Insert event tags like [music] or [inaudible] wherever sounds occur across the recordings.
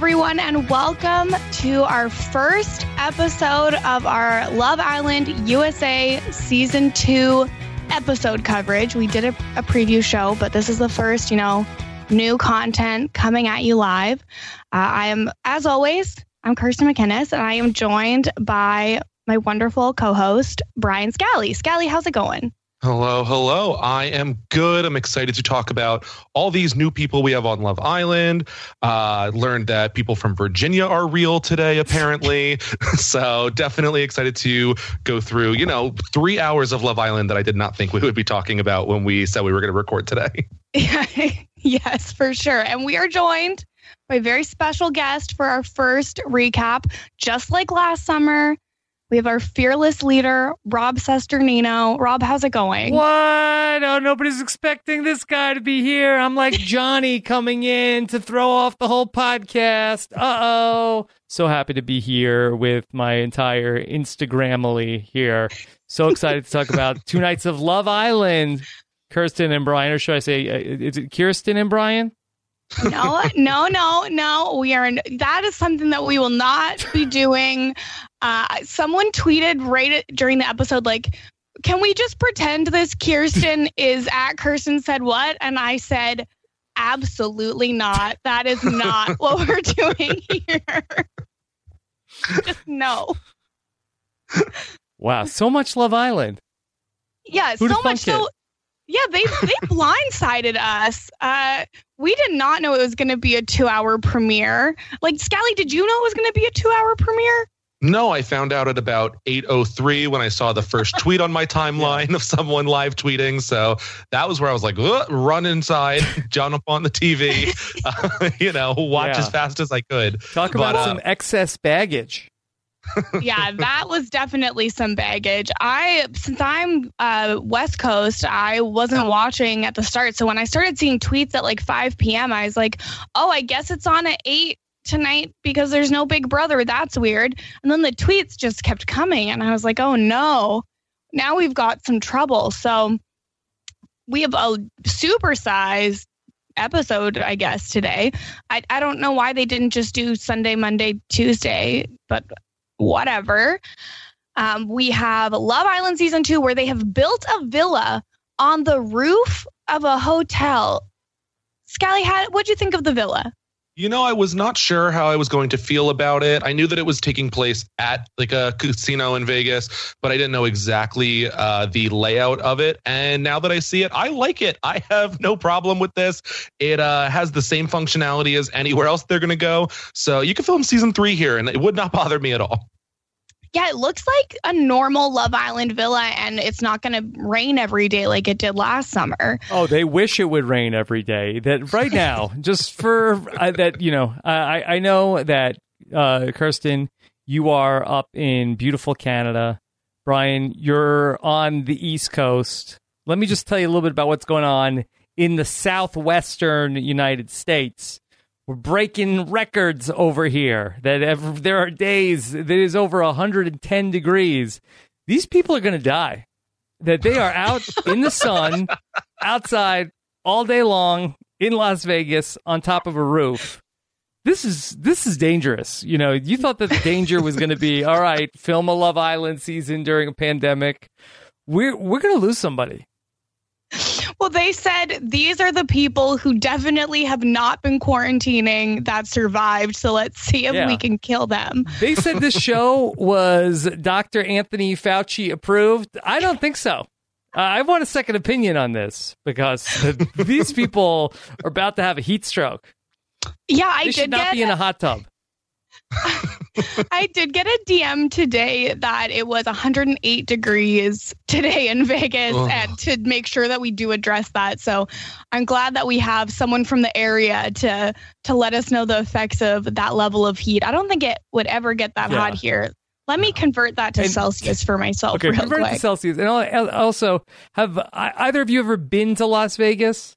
Everyone, and welcome to our first episode of our Love Island USA Season 2 episode coverage. We did a, a preview show, but this is the first, you know, new content coming at you live. Uh, I am, as always, I'm Kirsten McInnes, and I am joined by my wonderful co host, Brian Scally. Scally, how's it going? Hello, hello. I am good. I'm excited to talk about all these new people we have on Love Island. Uh, learned that people from Virginia are real today, apparently. [laughs] [laughs] so definitely excited to go through, you know, three hours of Love Island that I did not think we would be talking about when we said we were going to record today. [laughs] yes, for sure. And we are joined by a very special guest for our first recap, just like last summer. We have our fearless leader, Rob Cesternino. Rob, how's it going? What? Oh, nobody's expecting this guy to be here. I'm like [laughs] Johnny coming in to throw off the whole podcast. Uh oh. So happy to be here with my entire Instagramily here. So excited to talk [laughs] about two nights of Love Island. Kirsten and Brian, or should I say, uh, is it Kirsten and Brian? no, no, no, no. We are. That is something that we will not be [laughs] doing. Uh, someone tweeted right during the episode, like, "Can we just pretend this Kirsten [laughs] is at Kirsten said what?" And I said, "Absolutely not. That is not [laughs] what we're doing here. [laughs] just no." Wow, so much Love Island. Yeah, Who'da so much it? so. Yeah, they they blindsided us. Uh, we did not know it was going to be a two-hour premiere. Like, Scally, did you know it was going to be a two-hour premiere? No, I found out at about 8:03 when I saw the first [laughs] tweet on my timeline of someone live tweeting. So that was where I was like, run inside, [laughs] jump up on the TV, [laughs] uh, you know, watch Yeah. as fast as I could. Talk But, about uh, some excess baggage. yeah, that was definitely some baggage. I since I'm uh, West Coast, I wasn't watching at the start. So when I started seeing tweets at like 5 p.m., I was like, "Oh, I guess it's on at eight tonight because there's no Big Brother. That's weird." And then the tweets just kept coming, and I was like, "Oh no, now we've got some trouble." So we have a supersized episode, I guess, today. I, I don't know why they didn't just do Sunday, Monday, Tuesday, but whatever. Um, we have Love Island season two, where they have built a villa on the roof of a hotel. Scally, how, what'd you think of the villa? You know, I was not sure how I was going to feel about it. I knew that it was taking place at like a casino in Vegas, but I didn't know exactly uh, the layout of it. And now that I see it, I like it. I have no problem with this. It uh, has the same functionality as anywhere else they're going to go. So you can film season three here, and it would not [laughs] bother me at all. Yeah, it looks like a normal Love Island villa, and it's not going to rain every day like it did last summer. Oh, they wish it would rain every day. That right now, [laughs] just for uh, that, you know, I I know that uh, Kirsten, you are up in beautiful Canada. Brian, you're on the East Coast. Let me just tell you a little bit about what's going on in the southwestern United States. We're breaking records over here. That there are days that is over 110 degrees. These people are going to die. That they are out in the sun, outside all day long in Las Vegas on top of a roof. This is this is dangerous. You know, you thought that the danger was going to be [laughs] all right. Film a Love Island season during a pandemic. We're we're going to lose somebody. Well, they said these are the people who definitely have not been quarantining that survived. So let's see if Yeah. we can kill them. They said this [laughs] show was Dr. Anthony Fauci approved. I don't think so. Uh, I want a second opinion on this because [laughs] these people are about to have a heat stroke. Yeah, I They should not get be in a hot tub. [laughs] I did get a DM today that it was 108 degrees today in Vegas, Ugh. and to make sure that we do address that. So I'm glad that we have someone from the area to to let us know the effects of that level of heat. I don't think it would ever get that Yeah. hot here. Let me convert that to And- Celsius for myself Okay, real convert it to. Celsius. And also, have either of you ever been to Las Vegas?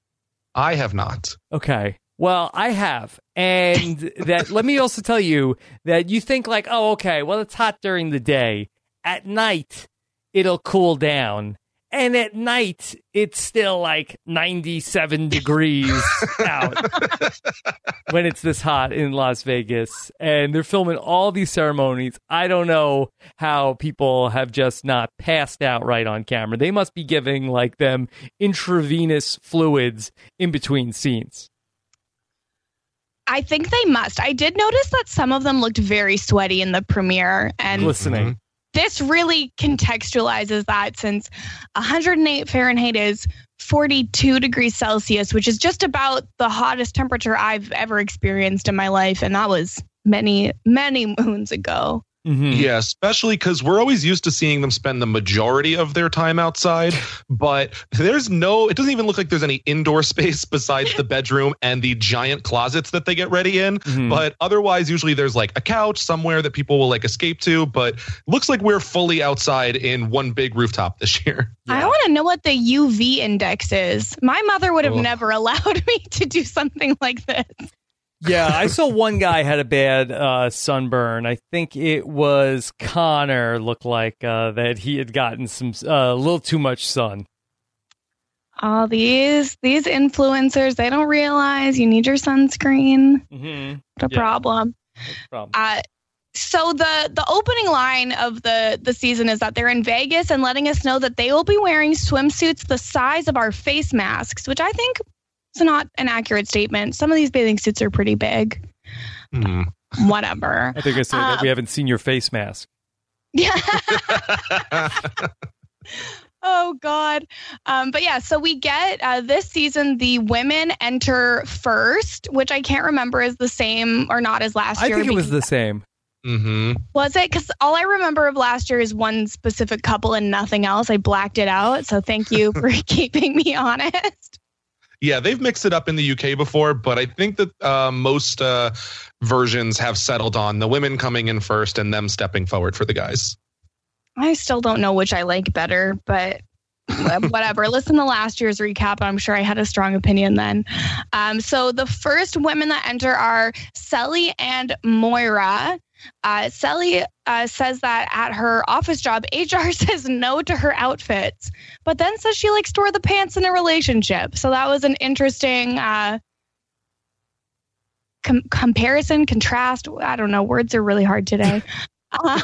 I have not. Okay. Well, I have. And that let me also tell you that you think like, "Oh, okay, well it's hot during the day. At night it'll cool down." And at night it's still like 97 degrees out [laughs] when it's this hot in Las Vegas and they're filming all these ceremonies. I don't know how people have just not passed out right on camera. They must be giving like them intravenous fluids in between scenes. I think they must. I did notice that some of them looked very sweaty in the premiere, and listening. this really contextualizes that since 108 Fahrenheit is 42 degrees Celsius, which is just about the hottest temperature I've ever experienced in my life. And that was many, many [laughs] moons ago. Mhm. Yeah, especially because we're always used to seeing them spend the majority of their time outside, [laughs] but there's no, it doesn't even look like there's any indoor [laughs] space besides the bedroom and the giant closets that they get ready in. Mhm. But otherwise, usually there's like a couch somewhere that people will like escape to, but looks like we're fully outside in one big rooftop this year. [laughs] I want to know what the UV index is. My mother would have Ugh. never allowed me to do something like this. Yeah, I saw one guy had a bad uh, sunburn. I think it was Connor. Looked like uh, that he had gotten some uh, a little too much sun. All these these influencers, they don't realize you need your sunscreen. Mm-hmm. A Yeah. problem. Problem. Uh, so the the opening line of the the season is that they're in Vegas and letting us know that they will be wearing swimsuits the size of our face masks, which I think is not an accurate statement. Some of these bathing suits are pretty big. Hmm. Whatever. I think I said that we haven't seen your face mask. Yeah. [laughs] oh God. Um, but yeah, so we get uh, this season the women enter first, which I can't remember is the same or not as last I year. think it was the same. Mm-hmm. Was it? Because all I remember of last year is one specific couple and nothing else. I blacked it out. So thank you for [laughs] keeping me honest. Yeah, they've mixed it up in the UK before, but I think that uh, most uh, versions have settled on the women coming in first and them stepping forward for the guys. I still don't know which I like better, but whatever. [laughs] Listen to last year's recap. I'm sure I had a strong opinion then. Um, so the first women that enter are Cely and Moira. Uh, Cely uh, says that at her office job, [laughs] HR says no to her outfits, but then says she likes to wear the pants in a relationship. So that was an interesting uh, com- comparison, contrast. I don't know. Words are really hard today. [laughs] Um,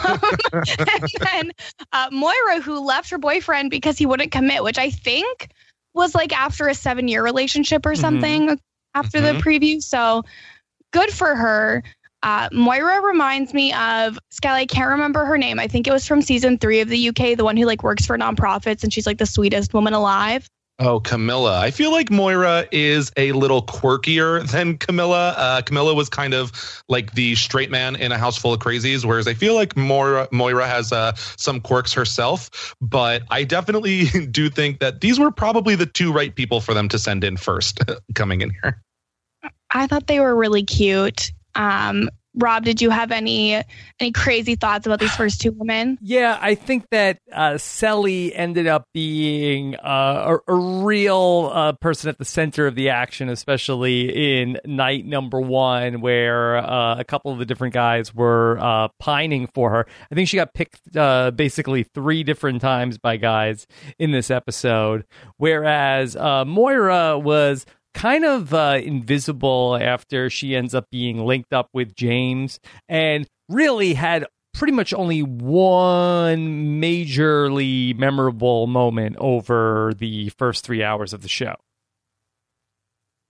and then uh, Moira, who left her boyfriend because he wouldn't commit, which I think was like after a seven year relationship or Mhm. something after the Mhm. preview. So good for her. Uh, Moira reminds me of Scally. I can't remember her name. I think it was from season three of the UK, the one who like works for nonprofits and she's like the sweetest woman alive. Oh, Camilla. I feel like Moira is a little quirkier than Camilla. Uh, Camilla was kind of like the straight man in a house full of crazies, whereas I feel like Moira, Moira has uh, some quirks herself. But I definitely [laughs] do think that these were probably the two right people for them to send in first [laughs] coming in here. I thought they were really cute. Um, Rob, did you have any any crazy thoughts about these first two women? Yeah, I think that uh, Cely ended up being uh, a, a real uh, person at the center of the action, especially in night number one, where uh, a couple of the different guys were uh, pining for her. I think she got picked uh, basically three different times by guys in this episode, whereas Moira was kind of uh, invisible after she ends up being linked up with James and really had pretty much only one majorly memorable moment over the first three hours of the show.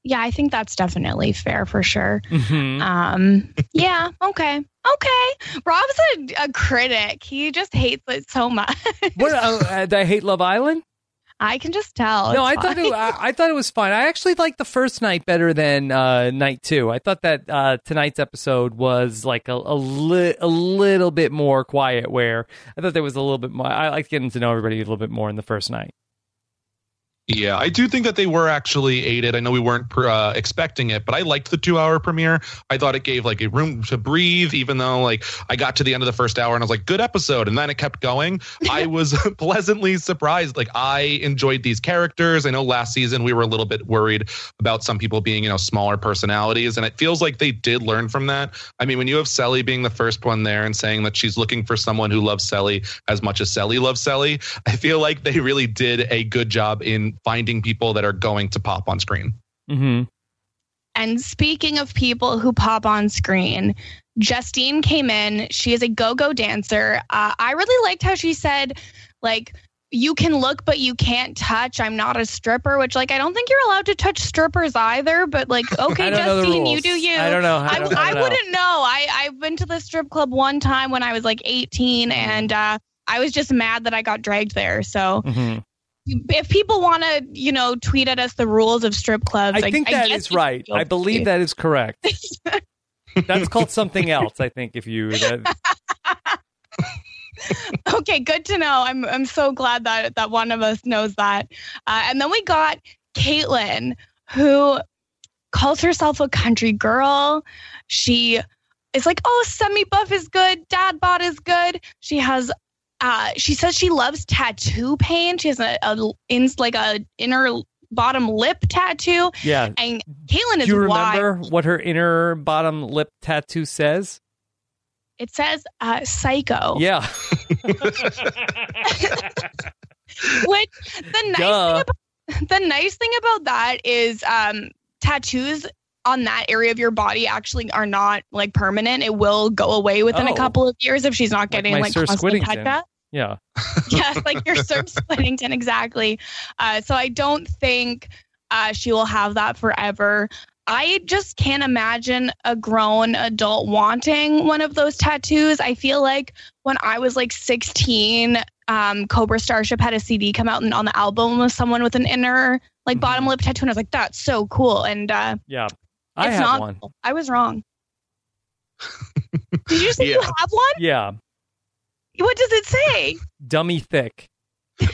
Yeah, I think that's definitely fair for sure. Mm-hmm. Um, yeah, okay, okay. Rob's a, a, critic. He just hates it so much. what? Uh, I hate Love Island. I can just tell. No, I thought it, I, I, thought it was fine. I actually liked the first night better than uh, night two. I thought that uh, tonight's episode was like a a, li- a little bit more quiet. Where I thought there was a little bit more. I liked getting to know everybody a little bit more in the first night. Yeah, I do think that they were actually aided. I know we weren't uh, expecting it, but I liked the two-hour premiere. I thought it gave like a room to breathe, even though like I got to the end of the first hour and I was like, "Good episode," and then it kept going. [laughs] I was [laughs] pleasantly surprised. Like I enjoyed these characters. I know last season we were a little bit worried about some people being you know smaller personalities, and it feels like they did learn from that. I mean, when you have Cely being the first one there and saying that she's looking for someone who loves Cely as much as Cely loves Cely, I feel like they really did a good job in finding people that are going to pop on screen. Mm-hmm. And speaking of people who pop on screen, Justine came in. She is a go go dancer. Uh, I really liked how she said, like, you can look, but you can't touch. I'm not a stripper, which, like, I don't think you're allowed to touch strippers either. But, like, [laughs] okay, Justine, you do you. I don't know. I, I, don't, I, I wouldn't know. I, I've been to the strip club one time when I was like 18, and uh, I was just mad that I got dragged there. So, mm-hmm if people want to, you know, tweet at us the rules of strip clubs, I think I, that I is right. I believe that is correct. [laughs] That's called something else. I think if you. That... [laughs] okay, good to know. I'm I'm so glad that that one of us knows that. Uh, and then we got Kaitlynn, who calls herself a country girl. She is like, oh, semi buff is good, dad bod is good. She has uh, she says she loves tattoo pain. She has a, a in like a inner bottom lip tattoo. Yeah. And Kaitlynn is Do you remember wild. what her inner bottom lip tattoo says? It says uh, psycho. Yeah. [laughs] Which the nice Duh. thing about the nice thing about that is um, tattoos on that area of your body actually are not like permanent. It will go away within Oh. a couple of years if she's not getting like, Sir constant. Yeah. [laughs] yes, like your Sir Squiddington, exactly. Uh, so I don't think uh, she will have that forever. I just can't imagine a grown adult wanting one of those tattoos. I feel like when I was like 16, um, Cobra Starship had a CD come out, and on the album was someone with an inner like bottom lip tattoo, and I was like, "That's so cool." And uh, Yeah. I it's have not. one. I was wrong. [laughs] Did you say you have one? Yeah. What does it say? Dummy thick. [laughs]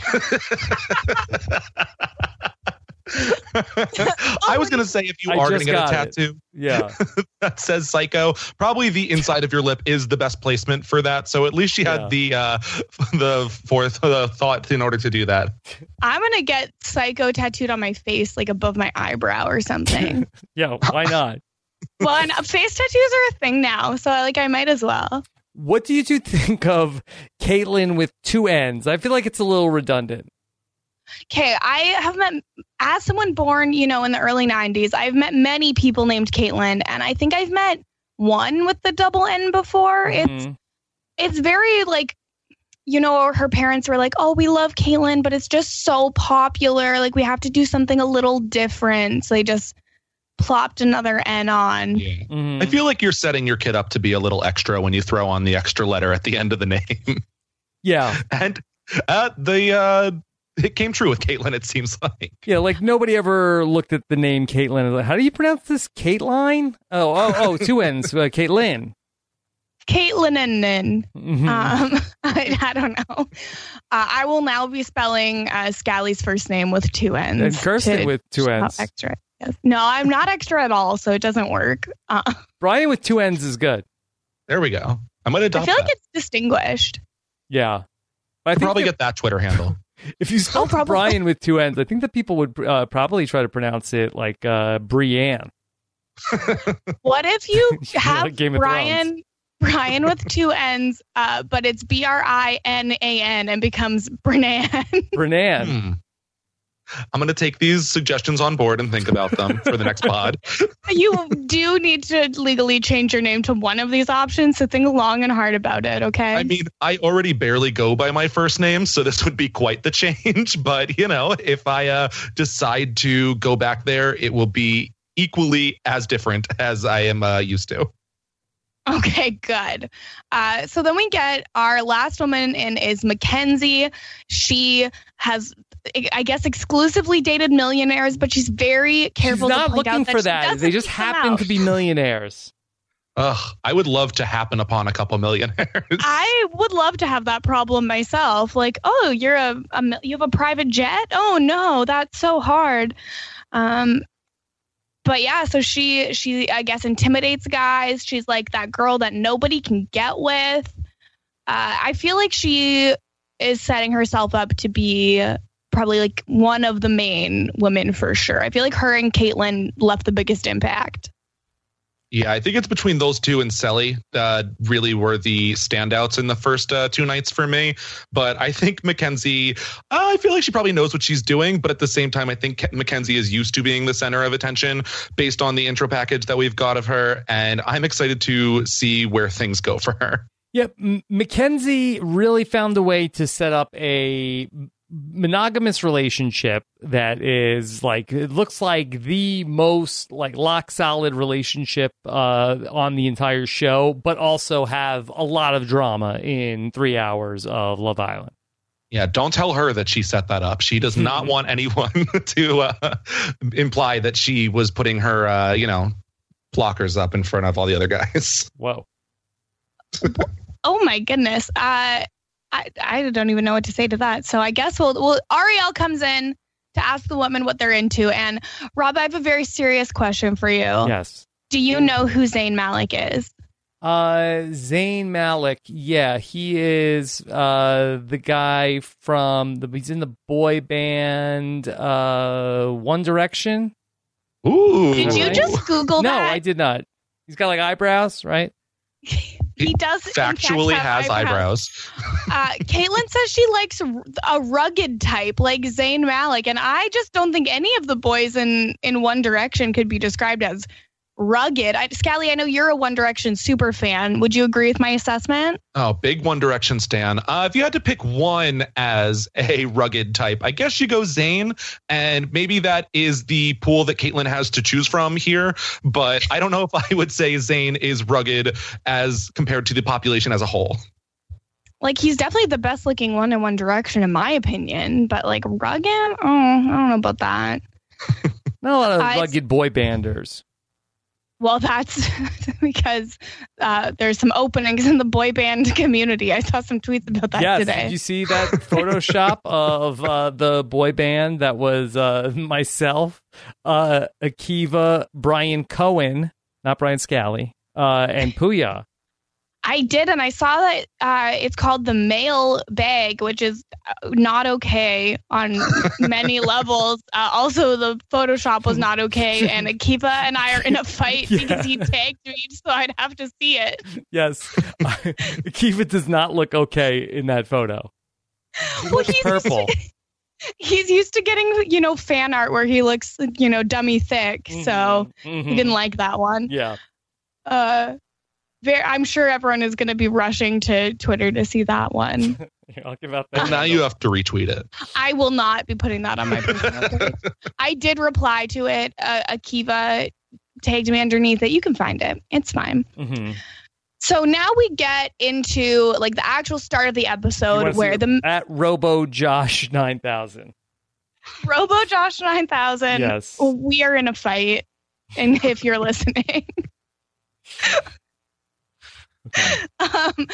[laughs] I was going to say if you I are going to get a got it. tattoo Yeah. [laughs] that says psycho, probably the inside of your lip is the best placement for that. So at least she had Yeah. the uh, [laughs] the fourth the thought in order to do that. I'm gonna get psycho tattooed on my face, like above my eyebrow or something. Yeah. Why not? well, and face tattoos are a thing now, so like I might as well. What do you two think of Caitlyn with two ends? I feel like it's a little redundant. Okay, I have met as someone born, you know, in the early '90s. I've met many people named Caitlin, and I think I've met one with the double N before. It's Mhm. it's very like you know her parents were like oh we love Caitlin, but it's just so popular like we have to do something a little different so they just plopped another n on Yeah. Mhm. I feel like you're setting your kid up to be a little extra when you throw on the extra letter at the end of the [laughs] name. yeah. and at the uh, it came true with Caitlyn. It seems like. Yeah, like nobody ever looked at the name Caitlyn. like, How do you pronounce this? Caitlyn? Oh, oh, oh, two N's. Uh, Caitlyn. Caitlin and Nin. Mhm. Um, [laughs] I, I don't know. Uh, I will now be spelling uh, Scally's first name with two N's. and Kirsten to with two show how N's. Extra. Yes. No, I'm not extra at all, so it doesn't work. Uh, [laughs] Brian with two N's is good. There we go. I might I adopt that. I feel like it's distinguished. Yeah. I I'll think probably get that Twitter handle. If you spell Oh. Brian with two N's, I think that people would uh, probably try to pronounce it like uh, Brienne. [laughs] What if you [laughs] have like Game of Brian Brian with two N's, uh, but it's B R I N A N and becomes Brennan? [laughs] Brennan. I'm going to take these suggestions on board and think about them for the next [laughs] pod. you do need to legally change your name to one of these options, so think long and hard about it, okay? I mean, I already barely go by my first name, so this would be quite the change. [laughs] But, you know, if I uh, decide to go back there, it will be equally as different as I am uh, used to. Okay, good. Uh, so then we get our last woman in is Mackenzie. She has, I guess, exclusively dated millionaires, but she's very She's careful not to point looking out that for she that. They just happen out. to be millionaires. Ugh, I would love to happen upon a couple millionaires. [laughs] I would love to have that problem myself. Like, oh, you're a, a you have a private jet. Oh no, that's so hard. Um, but yeah, so she she I guess intimidates guys. She's like that girl that nobody can get with. Uh, I feel like she is setting herself up to be probably like one of the main women for sure. I feel like her and Kaitlynn left the biggest impact. Yeah, I think it's between those two and Cely uh, really were the standouts in the first uh, two nights for me. But I think Mackenzie, uh, I feel like she probably knows what she's doing. But at the same time, I think Ke- Mackenzie is used to being the center of attention based on the intro package that we've got of her. And I'm excited to see where things go for her. Yep, M- Mackenzie really found a way to set up a monogamous relationship that is like it looks like the most like lock solid relationship uh on the entire show but also have a lot of drama in 3 hours of Love Island. Yeah, don't tell her that she set that up. She does not want anyone [laughs] to uh, imply that she was putting her, uh, you know, blockers up in front of all the other guys. [laughs] Whoa. Oh my goodness. Uh, I I don't even know what to say to that. So I guess we'll we'll Arielle comes in to ask the women what they're into. And Rob, I have a very serious question for you. Yes. Do you know who Zayn Malik is? Uh, Zayn Malik, yeah, he is uh the guy from the he's in the boy band uh One Direction. Ooh. Did you Right. just Google no, that? No, I did not. He's got like eyebrows, right? [laughs] He does fact, Factually have has eyebrows. Uh, Kaitlynn says she likes a rugged type like Zayn Malik, and I just don't think any of the boys in in One Direction could be described as rugged. I, Scally, I know you're a One Direction super fan. Would you agree with my assessment? Oh, big One Direction stan. Uh, if you had to pick one as a rugged type, I guess you go Zayn, and maybe that is the pool that Kaitlynn has to choose from here. But I don't know if I would say Zayn is rugged as compared to the population as a whole. Like he's definitely the best looking one in One Direction, in my opinion. But like rugged, oh, I don't know about that. [laughs] Not a lot of I- rugged boy banders. Well, that's [laughs] because uh, there's some openings in the boy band community. I saw some tweets about that yes, today. did you see that Photoshop [laughs] of uh, the boy band that was uh, [laughs] myself, uh, Akiva, Brian Cohen, not Brian Scally, uh, and Puya. I did, and I saw that uh, it's called the mail bag, which is uh, not okay on [laughs] many levels. Uh, also, the Photoshop was not okay, and Akiva and I are in a [laughs] fight Yeah. because he tagged me, so I'd have to see it. Yes, [laughs] Akiva does not look okay in that photo. He Well, he's- purple. He's used to getting, you know, fan art where he looks, you know, dummy thick, so Mhm. he didn't like that one. Yeah. Uh, very, I'm sure everyone is going to be rushing to Twitter to see that one. I'll give out that. And now you have to retweet it. I will not be putting that on my [laughs] personal page. I did reply to it. Uh, Akiva tagged me underneath it. You can find it. It's fine. Mhm. So now we get into like the actual start of the episode wanna see where the at Robo Josh nine thousand. Robo Josh 9000, Yes. we are in a fight. And if you're listening. [laughs] [laughs] um,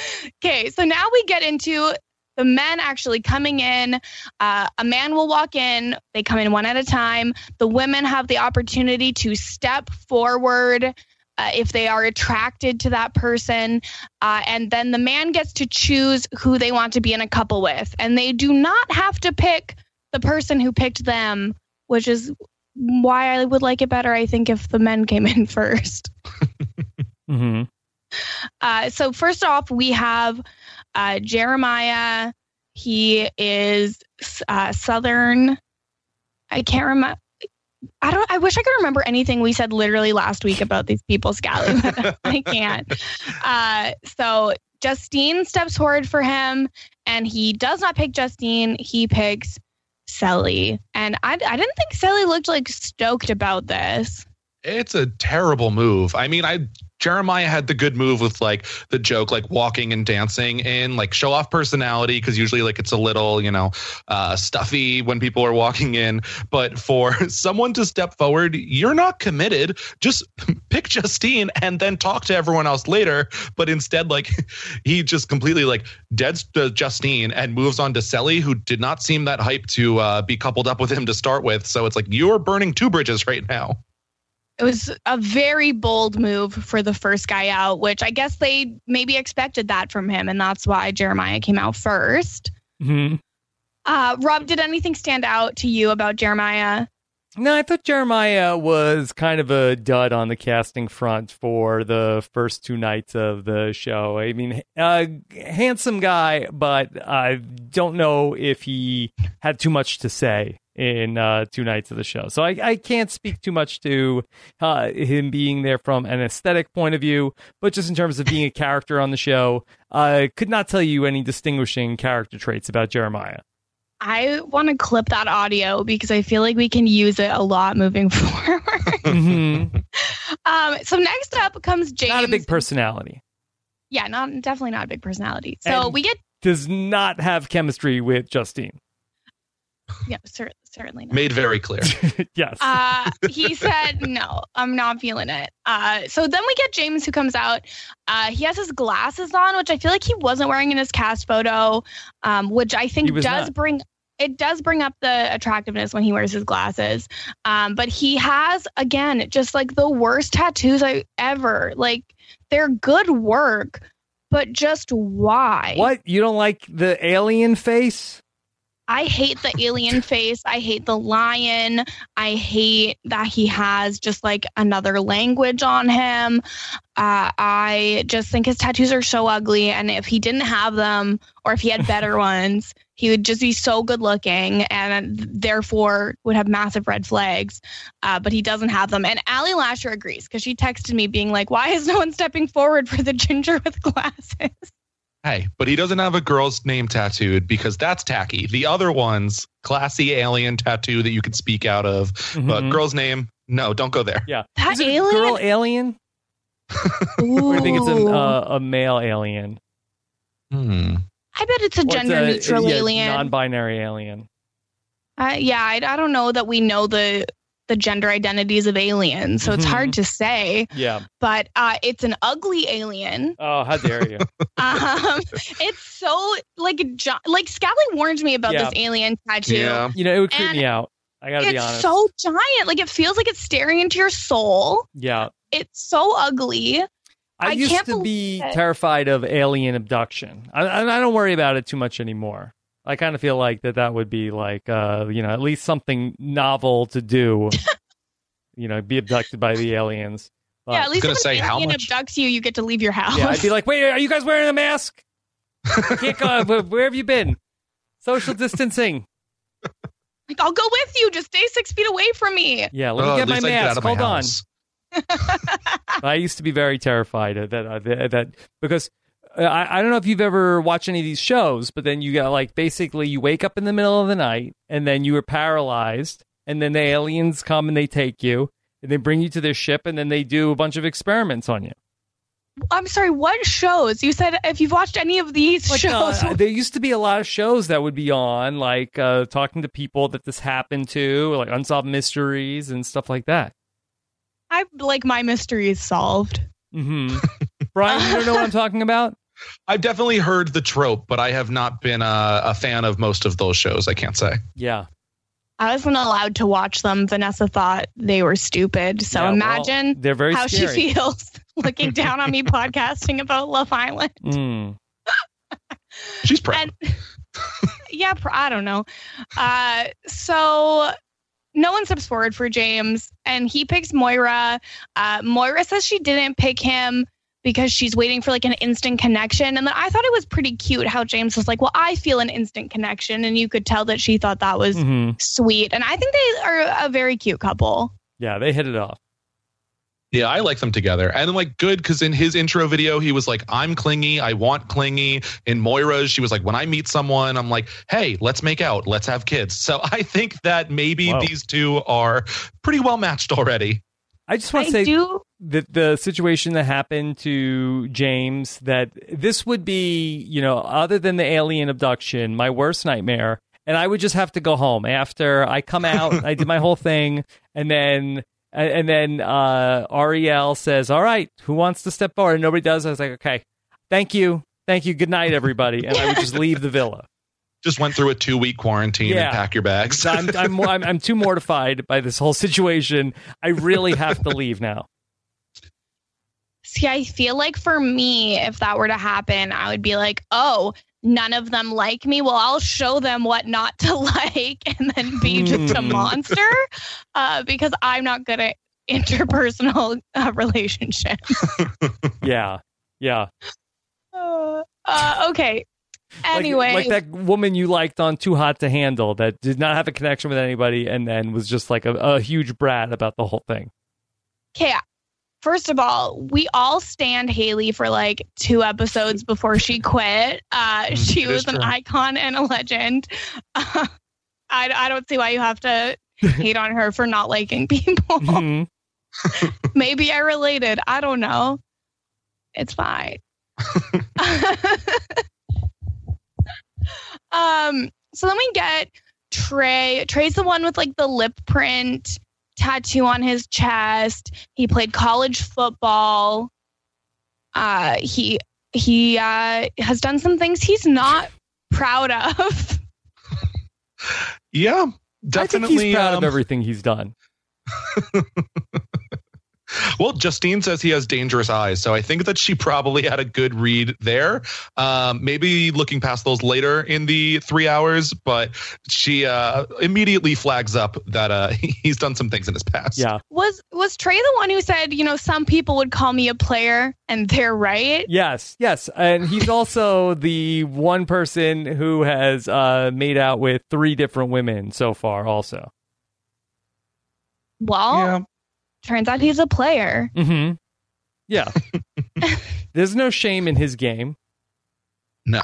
okay, so now we get into the men actually coming in. Uh, a man will walk in, they come in one at a time. The women have the opportunity to step forward. Uh, if they are attracted to that person, uh, and then the man gets to choose who they want to be in a couple with, and they do not have to pick the person who picked them, which is why I would like it better, I think, if the men came in [laughs] first. Mm-hmm. Uh, so first off, we have uh, Jeremiah. He is uh, Southern. I can't remember. I don't. I wish I could remember anything we said literally last week about these people, Scally. [laughs] I can't. Uh, so Justine steps forward for him, and he does not pick Justine. He picks Cely, and I, I didn't think Cely looked like stoked about this. It's a terrible move. I mean, I Jeremiah had the good move with like the joke, like walking and dancing and like show off personality because usually like it's a little, you know, uh, stuffy when people are walking in. But for [laughs] someone to step forward, you're not committed. Just [laughs] pick Justine and then talk to everyone else later. But instead, like [laughs] he just completely like deads Justine and moves on to Cely, who did not seem that hype to uh, be coupled up with him to start with. So it's like you're burning two bridges right now. It was a very bold move for the first guy out, which I guess they maybe expected that from him, and that's why Jeremiah came out first. Mm-hmm. Uh, Rob, did anything stand out to you about Jeremiah? No, I thought Jeremiah was kind of a dud on the casting front for the first two nights of the show. I mean, uh, handsome guy, but I don't know if he had too much to say in uh, two nights of the show. So I, I can't speak too much to uh, him being there from an aesthetic point of view, but just in terms of being a character on the show, I could not tell you any distinguishing character traits about Jeremiah. I want to clip that audio because I feel like we can use it a lot moving [laughs] forward. Mhm. um, so next up comes James. Not a big personality. Yeah, not definitely not a big personality. So And- we get Does not have chemistry with Justine. Yeah, cer- certainly not. Made very clear. [laughs] yes. Uh, he said, no, I'm not feeling it. Uh, so then we get James who comes out. Uh, he has his glasses on, which I feel like he wasn't wearing in his cast photo, um, which I think does not. bring. It does bring up the attractiveness when he wears his glasses. Um, but he has, again, just like the worst tattoos I ever. Like, they're good work, but just why? what? You don't like the alien face? I hate the alien [laughs] face. I hate the lion. I hate that he has just like another language on him. Uh, I just think his tattoos are so ugly. And if he didn't have them or if he had better [laughs] ones, he would just be so good looking and therefore would have massive red flags. Uh, but he doesn't have them. And Allie Lasher agrees because she texted me being like, why is no one stepping forward for the ginger with glasses? Hey, but he doesn't have a girl's name tattooed because that's tacky. The other one's classy alien tattoo that you could speak out of. But Mhm. girl's name, no, don't go there. Yeah. That Is it a alien? girl alien? [laughs] I think it's a, uh, a male alien? Hmm. I bet it's a Or it's gender neutral yeah, alien. Non-binary alien. Uh, yeah, I, I don't know that we know the the gender identities of aliens, so it's Mhm. hard to say. Yeah. But uh, it's an ugly alien. Oh, how dare you? [laughs] Um, it's so like gi- like Scally warned me about Yeah. this alien tattoo. Yeah. you know, it would creep And me out. I gotta be It's so giant. Like it feels like it's staring into your soul. yeah. It's so ugly. I, I used can't to be it. terrified of alien abduction. I, I, I don't worry about it too much anymore. I kind of feel like that that would be like, uh, you know, at least something novel to do. [laughs] you know, be abducted by the aliens. But- yeah, at least gonna if an say, how alien much- abducts you, you get to leave your house. [laughs] Yeah, I'd be like, wait, are you guys wearing a mask? [laughs] Can't go. Where, where have you been? Social distancing. Like, I'll go with you. Just stay six feet away from me. Yeah, let me Oh, get my least I get out mask. of my Hold on. I used to be very terrified of that. Uh, that, that because I, I don't know if you've ever watched any of these shows, but then you got like basically you wake up in the middle of the night and then you are paralyzed, and then the aliens come and they take you and they bring you to their ship and then they do a bunch of experiments on you. I'm sorry, what shows? You said if you've watched any of these Like, shows. uh, there used to be a lot of shows that would be on, like uh, talking to people that this happened to, like unsolved mysteries and stuff like that. I like my mysteries solved. hmm Brian, you don't know what I'm talking about? I've definitely heard the trope, but I have not been a, a fan of most of those shows. I can't say. Yeah. I wasn't allowed to watch them. Vanessa thought they were stupid. So Yeah, well, imagine they're very how scary. she feels [laughs] looking down on me [laughs] podcasting about Love Island. Mm. [laughs] She's proud. And yeah, I don't know. Uh, so no one steps forward for James, and he picks Moira. Uh, Moira says she didn't pick him because she's waiting for like an instant connection. And then I thought it was pretty cute how James was like, "Well, I feel an instant connection," and you could tell that she thought that was Mhm. sweet. And I think they are a very cute couple. Yeah, they hit it off. Yeah, I like them together. And like good because in his intro video, he was like, I'm clingy. I want clingy. In Moira's, she was like, when I meet someone, I'm like, hey, let's make out. Let's have kids. So [laughs] I think that maybe Whoa. these two are pretty well matched already. I just want to say do. The the situation that happened to James that this would be, you know, other than the alien abduction, my worst nightmare. And I would just have to go home after I come out. I did my whole thing, and then and then uh, Arielle says, "All right, who wants to step forward?" And nobody does. I was like, "Okay, thank you, thank you, good night, everybody," and I would just leave the villa. Just went through a two week quarantine Yeah. and pack your bags. I'm, I'm I'm I'm too mortified by this whole situation. I really have to leave now. See, I feel like for me, if that were to happen, I would be like, oh, none of them like me. Well, I'll show them what not to [laughs] like and then be just a Hmm. monster uh, because I'm not good at interpersonal uh, relationships. [laughs] Yeah, yeah. Uh, uh, okay. Like- Anyway, like, that woman you liked on Too Hot to Handle that did not have a connection with anybody and then was just like a, a huge brat about the whole thing. okay. First of all, we all stand Haley for like two episodes before she quit. Uh, Mm, she it was an true. icon and a legend. Uh, [laughs] I, I don't see why you have to [laughs] hate on her for not liking people. [laughs] Mhm. Maybe I related. I don't know. It's fine. um. So then we get Trey. Trey's the one with like the lip print tattoo on his chest. He played college football. Uh, he he uh, has done some things he's not proud of. [laughs] yeah, I think definitely. he's proud um, of everything he's done. [laughs] Well, Justine says he has dangerous eyes, so I think that she probably had a good read there. Um, maybe looking past those later in the three hours, but she uh, immediately flags up that uh, [laughs] he's done some things in his past. Yeah. Was was Trey the one who said, you know, some people would call me a player, and they're right? Yes, yes. And he's also the one person who has uh, made out with three different women so far, also. Well, Yeah. Turns out he's a player. hmm Yeah. [laughs] There's no shame in his game. No,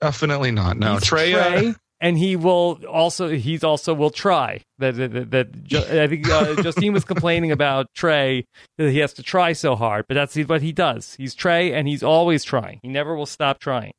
definitely not. No, He's Trey. uh, Trey, and he will also he's also will try that that, that, that Ju- I think uh, [laughs] Justine was complaining about Trey that he has to try so hard, but that's what he does. He's Trey, and he's always trying. He never will stop trying.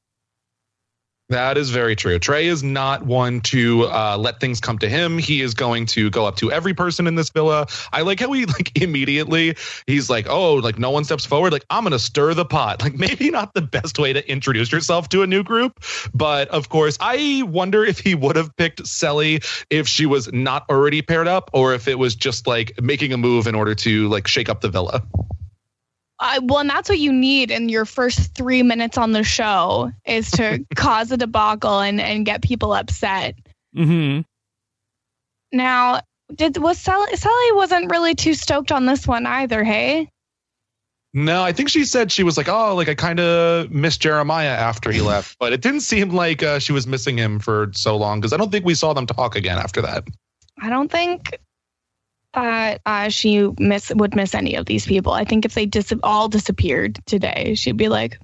That is very true. Trey is not one to uh, let things come to him. He is going to go up to every person in this villa. I like how he like [laughs] immediately he's like, oh, like no one steps forward. Like I'm gonna stir the pot. [laughs] Like maybe not the best way to introduce yourself to a new group, but of course, I wonder if he would have picked Cely if she was not already paired up, or if it was just like making a move in order to like shake up the villa. Uh, well, and that's what you need in your first three minutes on the show is to [laughs] cause a debacle and, and get people upset. hmm Now, did was Cely, Cely wasn't really too stoked on this one either, hey? No, I think she said she was like, oh, like I kind of missed Jeremiah after he left, but it didn't seem like uh, she was missing him for so long because I don't think we saw them talk again after that. I don't think that uh, she miss would miss any of these people. I think if they dis- all disappeared today, she'd be like,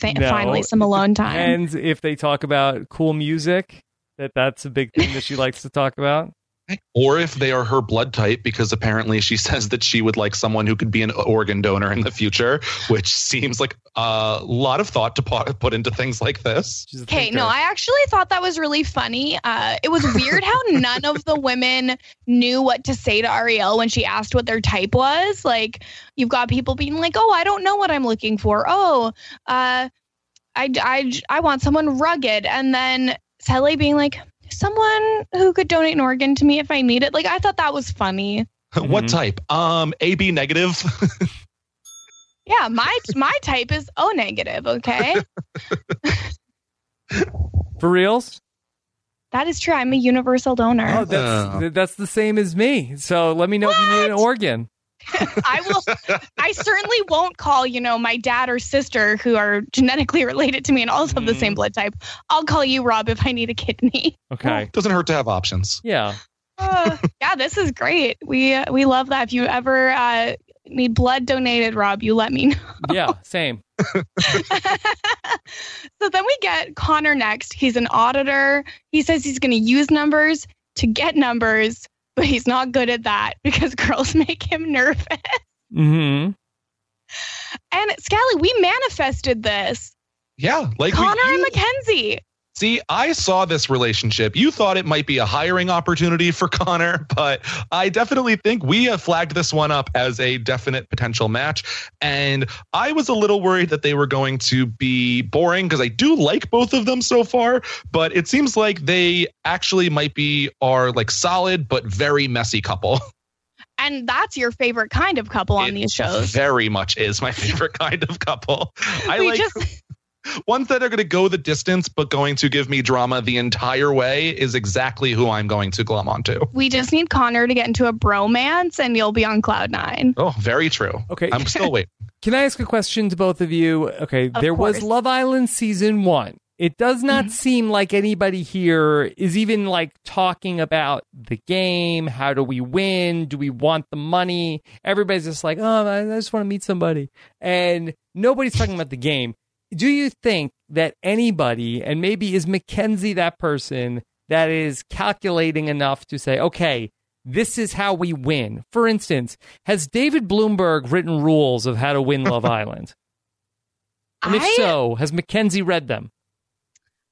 "Th- No. finally some alone time. And if they talk about cool music, that that's a big thing that she likes to talk about. Or if they are her blood type, because apparently she [laughs] says that she would like someone who could be an organ donor in the future, which seems like a lot of thought to put, put into things like this. Okay, no, I actually thought that was really funny. Uh, it was weird how [laughs] none of the women knew what to say to Arielle when she asked what their type was. Like, you've got people being like, "Oh, I don't know what I'm looking for." Oh, uh, I, I, I want someone rugged, and then Cely being like, "Someone who could donate an organ to me if I need it." Like, I thought that was funny. [laughs] what Mhm. type? Um, AB negative. [laughs] Yeah, my my type is O negative. Okay, [laughs] For reals? that is true. I'm a universal donor. Oh, that's Uh. that's the same as me. So let me know if you need an organ. [laughs] I will. I certainly won't call, you know, my dad or sister who are genetically [laughs] related to me and also have the same blood type. I'll call you, Rob, if I need a kidney. [laughs] Okay. Doesn't hurt to have options. Yeah. Uh, yeah, this is great. We uh, we love that. If you ever uh, need blood donated, Rob, you let me know. Yeah. Same. so then we get Connor next. He's an auditor. He says he's going to use numbers to get numbers, but he's not good at that [laughs] because girls [laughs] make him nervous. hmm And Scally, we manifested this. Yeah, like we- Connor and Mackenzie. See, I saw this relationship. You thought it might be a hiring opportunity for [laughs] Connor, but I definitely think we have flagged this one up as a definite potential match. And I was a little worried that they were going to be boring because I do like both of them so far, but it seems like they actually might be are like solid but very messy couple. [laughs] And that's your favorite kind of couple on It these shows. Very much is my [laughs] favorite kind of couple. I we like just ones that are going to go the distance but going to give me drama the entire way is exactly who I'm going to glom onto. we just need Connor to get into a bromance and you'll be on cloud nine. Oh, very true. Okay. I'm still waiting. [laughs] Can I ask a question to both of you? Okay, Of there was. Love Island season one. It does not Mhm. seem like anybody here is even like talking about the game. How do we win? Do we want the money? Everybody's just like, oh, I I just want to meet somebody. And nobody's talking about the game. Do you think that anybody, and maybe is Mackenzie that person that is calculating enough to say, okay, this is how we win? For instance, has David Bloomberg written rules of how to win Love [laughs] Island? And if I, so, has Mackenzie read them?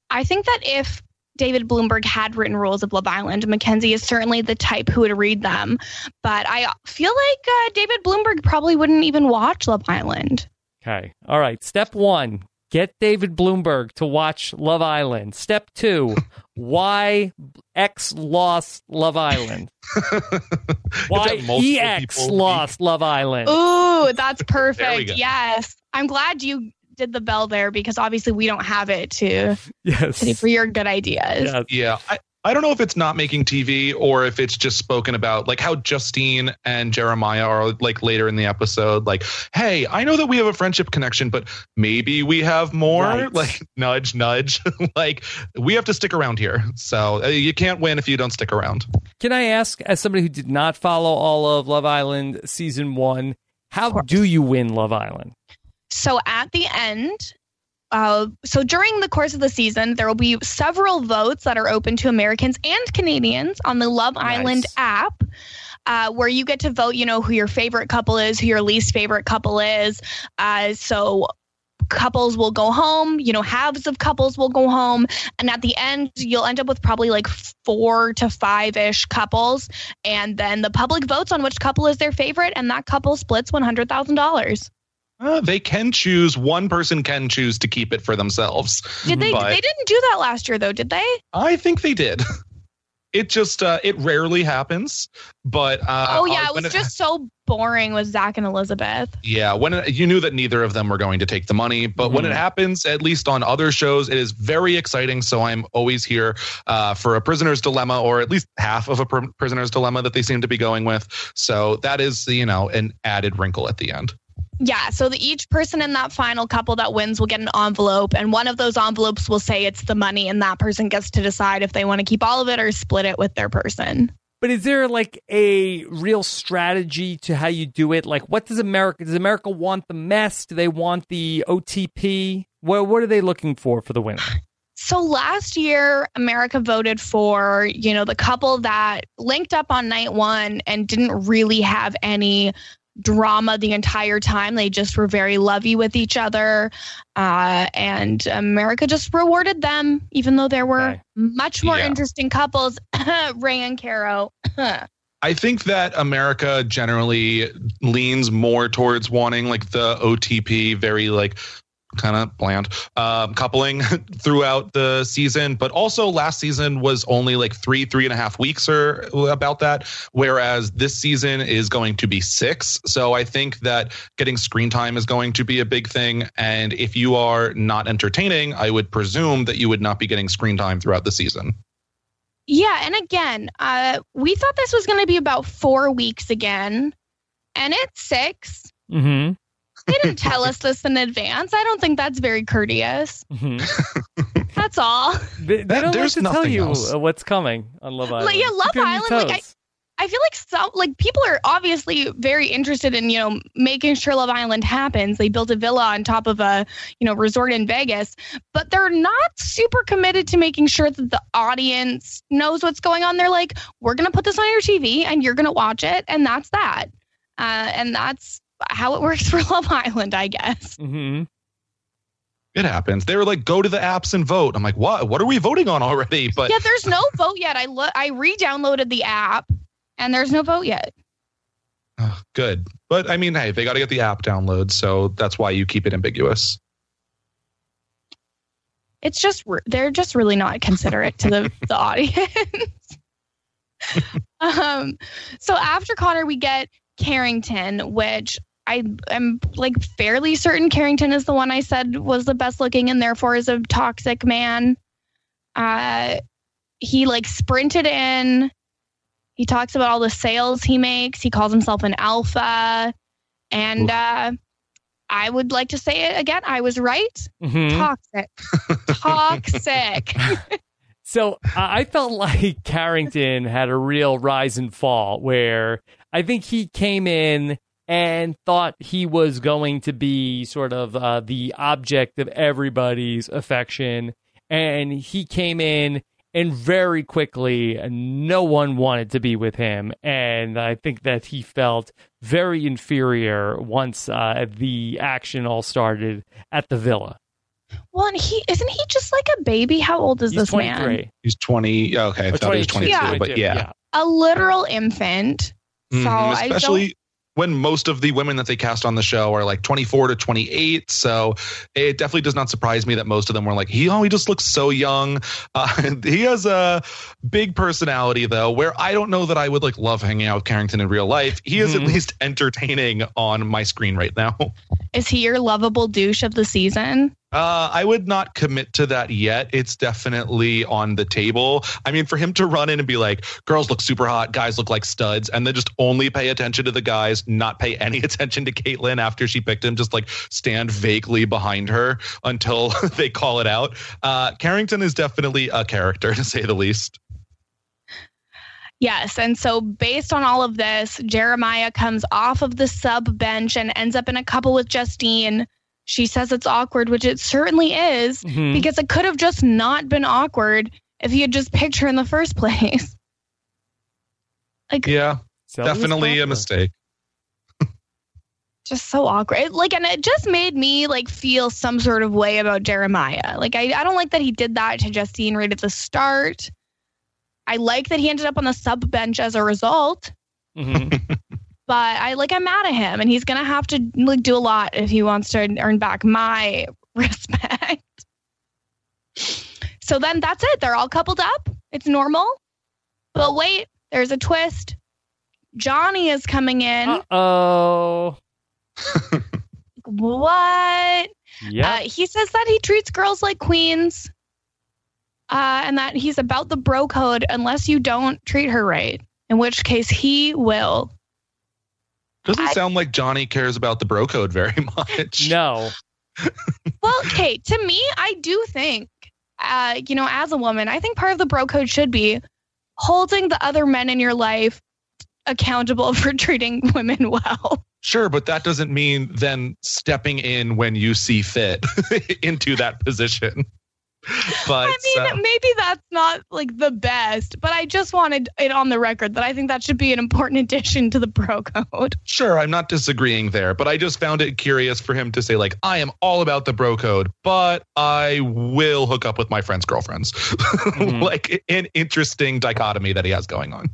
I think that if David Bloomberg had written rules of Love Island, Mackenzie is certainly the type who would read them. But I feel like uh, David Bloomberg probably wouldn't even watch Love Island. Okay. All right. Step one get David Bloomberg to watch Love Island. Step two [laughs] why X lost Love Island? [laughs] Why have EX lost Love Island? Ooh, that's [laughs] perfect. Yes. I'm glad you did the bell there because obviously we don't have it to, Yes. for your good ideas. Yes. Yeah. I, I don't know if it's not making TV or if it's just spoken about, like how Justine and Jeremiah are like later in the episode, like, hey, I know that we have a friendship connection, but maybe we have more. Right. [laughs] Like, nudge, nudge. [laughs] like, we have to stick around here. So uh, you can't win if you don't stick around. Can I ask, as somebody who did not follow all of Love Island season one, how do you win Love Island? So at the end, uh, so during the course of the season, there will be several votes that are open to Americans and Canadians on the Love Island app. Uh, where you get to vote, you know, who your favorite couple is, who your least favorite couple is. Uh, so couples will go home, you know, halves of couples will go home. And at the end, you'll end up with probably like four to five ish couples. And then the public votes on which couple is their favorite, and that couple splits $100,000. Uh, they can choose, one person can choose to keep it for themselves. Did they? But- They didn't do that last year, though, did they? I think they did. [laughs] It just uh, it rarely happens, but uh, oh yeah, uh, it when was just so boring with Zach and Elizabeth. yeah when it, you knew that neither of them were going to take the money, but when Mhm. it happens, at least on other shows, it is very exciting. So I'm always here uh, for a prisoner's dilemma, or at least half of a pr- prisoner's dilemma that they seem to be going with. So that is you know an added wrinkle at the end. Yeah, so the, each person in that final couple that wins will get an envelope, and one of those envelopes will say it's the money, and that person gets to decide if they want to keep all of it or split it with their person. But is there like a real strategy to how you do it? Like, what does America? Does America want the mess? Do they want the OTP? What What are they looking for for the winner? So last year, America voted for, you know, the couple that linked up on night one and didn't really have any drama the entire time. They just were very lovey with each other. Uh, and America just rewarded them, even though there were Okay. much more Yeah. interesting couples. [laughs] Ray and Caro. [laughs] I think that America generally leans more towards wanting like the OTP, very like kind of bland um, coupling [laughs] throughout the season. But also last season was only like three, three and a half weeks or about that, whereas this season is going to be six. So I think that getting screen time is going to be a big thing. And if you are not entertaining, I would presume that you would not be getting screen time throughout the season. Yeah, and again, uh, we thought this was going to be about four weeks again, and it's six. Mm-hmm. They didn't [laughs] tell us this in advance. I don't think that's very courteous. hmm [laughs] That's all. They, they That- don't like there's to tell you else. uh, what's coming on Love Island. Like, yeah, Love Keep you Island, like, I- I feel like some like people are obviously very interested in you know making sure Love Island happens. They built a villa on top of a you know resort in Vegas, but they're not super committed to making sure that the audience knows what's going on. They're like, we're gonna put this on your TV and you're gonna watch it, and that's that. Uh, and that's how it works [laughs] for Love Island, I guess. Mhm. It happens. They were like, go to the apps and vote. I'm like, what? What are we voting on already? [laughs] But yeah, there's no vote yet. I lo- I re-downloaded the app, and there's no vote yet. Ugh, good. But I mean, hey, they got to get the app download, so that's why you keep it ambiguous. it's just re- they're just really not considerate to the [laughs] the audience. um, so after Connor, we get Carrington, which I am like fairly certain Carrington is the one I said was the best looking and therefore is a toxic man. Uh, he like sprinted in. He talks about all the sales he makes. He calls himself an alpha, and uh, I would like to say it again. I was right Mhm. toxic toxic [laughs] [laughs] So I felt like Carrington had a real rise and fall where I think he came in and thought he was going to be sort of uh, the object of everybody's affection. And he came in and very quickly no one wanted to be with him. And I think that he felt very inferior once uh, the action all started at the villa. well and he isn't he just like a baby how old is He's this man 23. He's 20. Okay, I Or thought he was 22, 22, but yeah. a literal infant so Mhm, I Especially when most of the women that they cast on the show are like 24 to 28. So it definitely does not surprise me that most of them were like, he, oh, he just looks so young. [laughs] Uh, he has a big personality, though, where I don't know that I would like love hanging out with Carrington in real life. He is Mhm. at least entertaining on my screen right now. is he your lovable douche of the season Uh, I would not commit to that yet. It's definitely on the table. I mean, for him to run in and be like, girls look super hot, guys look like studs, and then just only pay attention to the guys, not pay any [laughs] attention to Kaitlynn after she picked him, just like stand vaguely behind her until [laughs] they call it out. Uh, Carrington is definitely a character, [laughs] to say the least. yes and so based on all of this jeremiah comes off of the sub bench and ends up in a couple with justine she says it's awkward which it certainly is Mhm. because it could have just not been awkward if he had just picked her in the first [laughs] place like Yeah, So definitely a mistake. just so awkward. It, like, and it just made me like feel some sort of way about Jeremiah. Like, I, I don't like that he did that to Justine right at the start. I like that he ended up on the sub bench as a result, Mhm. [laughs] but I like I'm mad at him, and he's gonna have to like do a lot if he wants to earn back my [laughs] respect. So then that's it. They're all coupled up. It's normal. But wait, there's a twist. Johnny is coming in. Uh-oh. [laughs] What? Yeah. Uh, he says that he treats girls like queens, uh, and that he's about the bro code unless you don't treat her right. In which case, he will. Doesn't I- sound like Johnny cares about the bro code very [laughs] much. no. Well, okay. to me, I do think, uh, you know, as a woman, I think part of the bro code should be holding the other men in your life accountable [laughs] for treating women well. Sure, but that doesn't mean then stepping in when you see fit [laughs] into that position. [laughs] but I mean, uh, maybe that's not like the best, but I just wanted it on the record that I think that should be an important addition to the bro code. sure, I'm not disagreeing there, but I just found it curious for him to say like, I am all about the bro code, but I will hook up with my friends' girlfriends. [laughs] Mhm. like an interesting dichotomy that he has going on.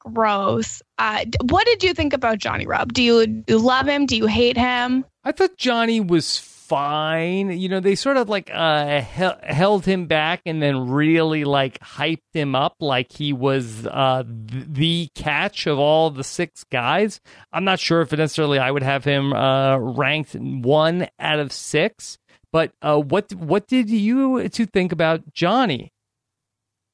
Gross. Uh, what did you think about Johnny Rob? Do you, do you love him? Do you hate him? I thought Johnny was fine. You know, they sort of like uh, he- held him back and then really like hyped him up like he was uh, th- the catch of all the six guys. I'm not sure if necessarily I would have him uh, ranked one out of six. But uh, what what did you to think about Johnny?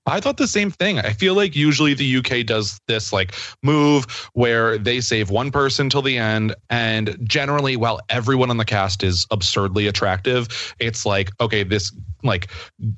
I thought the same thing. I feel like usually the UK does this like move where they save one person till the end. And generally, while everyone on the cast is absurdly attractive, it's like, okay, this like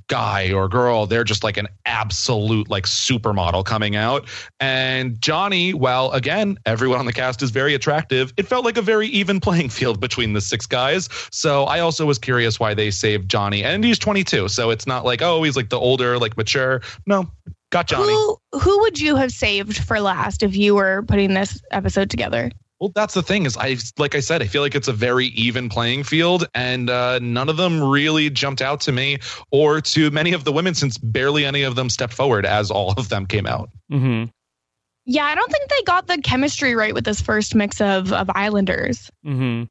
guy or girl, they're just like an absolute like supermodel coming out. And Johnny, while again, everyone on the cast is very attractive, it felt like a very even playing field between the six guys. So I also was curious why they saved Johnny. And he's 22. So it's not like, oh, he's like the older, like mature. No, got Johnny. Who who would you have saved for last if you were putting this episode together? Well, that's the thing is I like I said, I feel like it's a very even playing field, and uh, none of them really jumped out to me or to many of the women since barely any of them stepped forward as all of them came out. Mm-hmm. Yeah, I don't think they got the chemistry right with this first mix of of Islanders. Mm-hmm.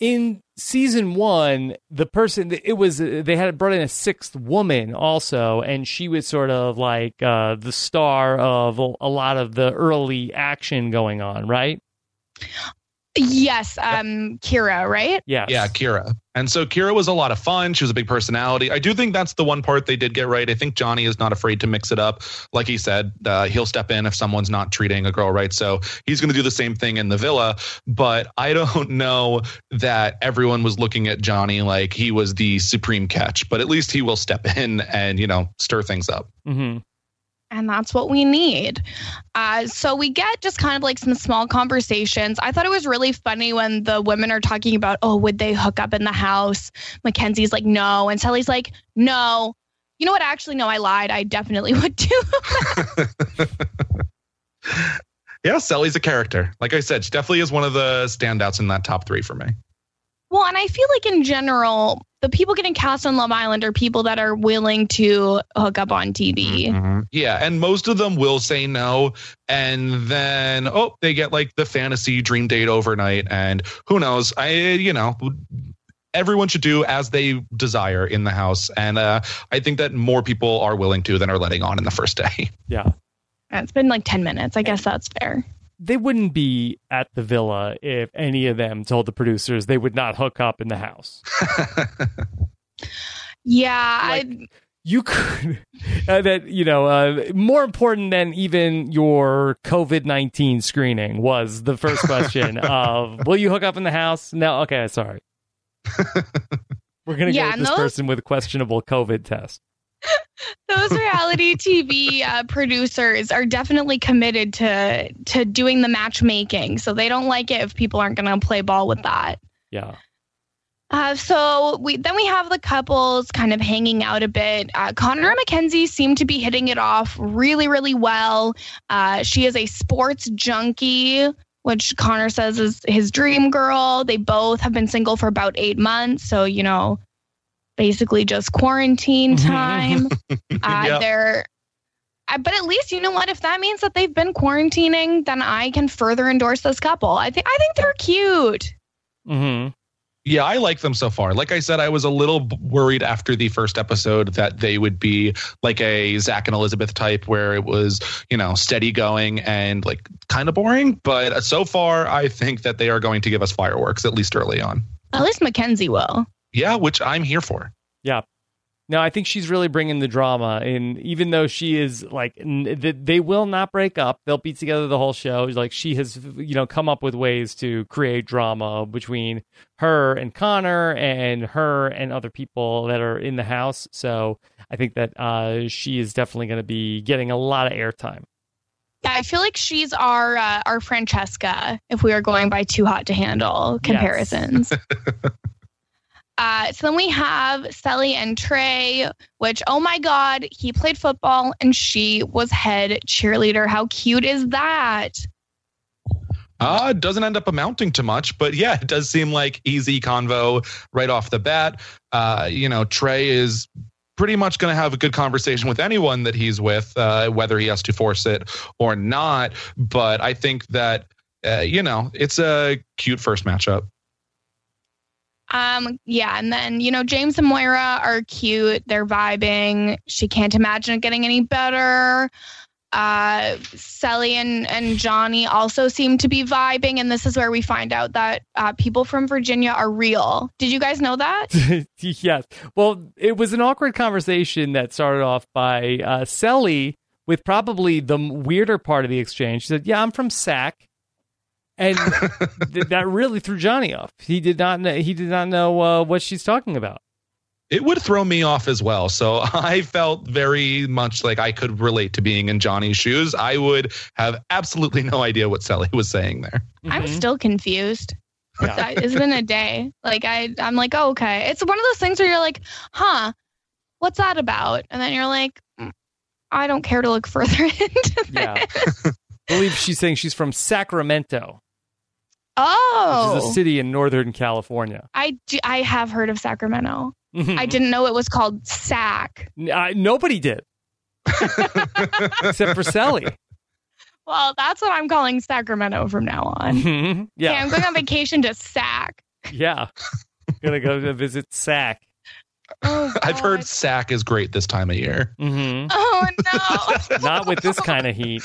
In season one, the person it was they had brought in a sixth woman also, and she was sort of like uh, the star of a a lot of the early action going on, right? Yes, um, Kyra, right? Yeah, Yeah, Kyra. And so Kyra was a lot of fun. She was a big personality. I do think that's the one part they did get right. I think Johnny is not afraid to mix it up. Like he said, uh, he'll step in if someone's not treating a girl right. So he's going to do the same thing in the villa. But I don't [laughs] know that everyone was looking at Johnny like he was the supreme catch. But at least he will step in and, you know, stir things up. Mm-hmm. And that's what we need. Uh, so we get just kind of like some small conversations. I thought it was really funny when the women are talking about, oh, would they hook up in the house? Mackenzie's like, no. And Cely's like, no. You know what? Actually, no, I lied. I definitely [laughs] would do. [laughs] Yeah, Cely's a character. Like I said, she definitely is one of the standouts in that top three for me. Well, and I feel like in general, the people getting cast on Love Island are people that are willing to hook up on TV. Mhm. Yeah, and most of them will say no, and then oh, they get like the fantasy dream date overnight, and who knows? I you know. Everyone should do as they desire in the house, and uh, I think that more people are willing to than are letting on in the first day. [laughs] Yeah. It's been like 10 minutes. I guess that's fair. They wouldn't be at the villa if any of them told the producers they would not hook up in the house. [laughs] Yeah. Like- I, you could [laughs] uh, that you know uh, more important than even your covid-19 screening was the first question [laughs] of will you hook up in the house no okay sorry we're gonna Yeah, go with and this those- person with a questionable covid test those reality TV uh, producers are definitely committed to to doing the matchmaking. So they don't like it if people aren't going to play ball with that. yeah Uh, so we then we have the couples kind of hanging out a bit. Uh, Connor and Mackenzie seem to be hitting it off really, really well. Uh, she is a sports junkie, which Connor says is his dream girl. They both have been single for about eight months, so you know, basically just quarantine [laughs] time. uh, Yep. They're. Uh, but at least you know what? If that means that they've been quarantining, then I can further endorse this couple. I think I think they're cute. mm-hmm. Yeah, I like them so far. Like I said, I was a little worried after the first episode that they would be like a Zach and Elizabeth type, where it was, you know, steady going and like kind of boring. But so far, I think that they are going to give us fireworks, at least early on. At least Mackenzie will. Yeah, which I'm here for. yeah. No i think she's really bringing the drama and even though she is like they will not break up. They'll be together the whole show. Like she has you know come up with ways to create drama between her and connor and her and other people that are in the house. So i think that uh, she is definitely going to be getting a lot of airtime. Yeah, I feel like she's our uh, our Francesca if we are going by too hot to handle comparisons. [laughs] Uh, so then we have Cely and Trey, which, oh my God, he played football and she was head cheerleader. How cute is that? Uh, it doesn't end up amounting to much, but yeah, it does seem like easy convo right off the bat. Uh, you know, Trey is pretty much going to have a good conversation with anyone that he's with, uh, whether he has to force it or not. But I think that, uh, you know, it's a cute first matchup. Um, yeah, and then you know James and Moira are cute. They're vibing. She can't imagine it getting any better. Uh, Cely and, and Johnny also seem to be vibing, and this is where we find out that uh, people from Virginia are real. Did you guys know that? [laughs] yes. Well, it was an awkward conversation that started off by uh, Cely with probably the weirder part of the exchange. She said, "Yeah, I'm from Sac." And th- that really threw Johnny off. He did not know. He did not know uh, what she's talking about. It would throw me off as well. So [laughs] I felt very much like I could relate to being in Johnny's shoes. I would have absolutely no idea what Cely was saying there. I'm still confused. It's, I- it's been a day. Like I, I'm like, oh, okay. It's one of those things where you're like, huh, what's that about? And then you're like, "Mm, I don't care to look further [laughs] into Yeah. I believe she's saying she's from Sacramento, Oh, which is a city in Northern California. I do, I have heard of Sacramento. Mm-hmm. [laughs] I didn't know it was called SAC. Uh, nobody did, [laughs] except for Cely. Well, that's what I'm calling Sacramento from now on. [laughs] Mhm. Okay, Yeah, I'm going on vacation to SAC. yeah. Gonna go to visit Sac. Oh, I've heard God. SAC is great this time of year. hmm Oh no. Not with this kind of heat.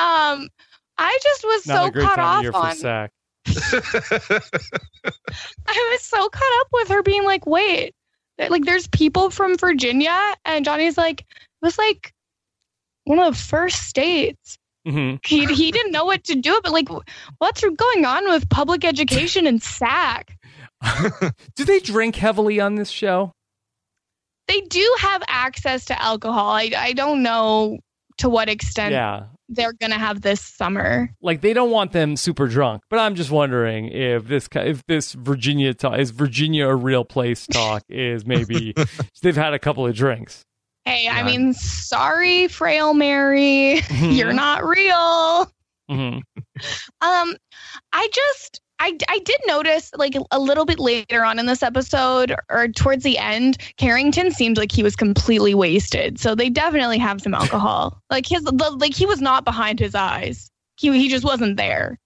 Um, I just was Not so caught off on. Sac. [laughs] I was so caught up with her being like, "Wait, like there's people from Virginia," and Johnny's like, "It was like one of the first states." hmm He he didn't know what to do, but like, what's going on with public education and SAC? [laughs] Do they drink heavily on this show? They do have access to alcohol. I I don't know to what extent Yeah. They're gonna have this summer. Like they don't want them super drunk, but I'm just wondering if this if this Virginia talk is Virginia a real place talk [laughs] is maybe they've had a couple of drinks. Hey, I mean, sorry, frail Mary, [laughs] you're not real. hmm Um, I just I I did notice like a little bit later on in this episode or towards the end, Carrington seemed like he was completely wasted. So they definitely have some [laughs] alcohol. like his the, like he was not behind his eyes. He he just wasn't there.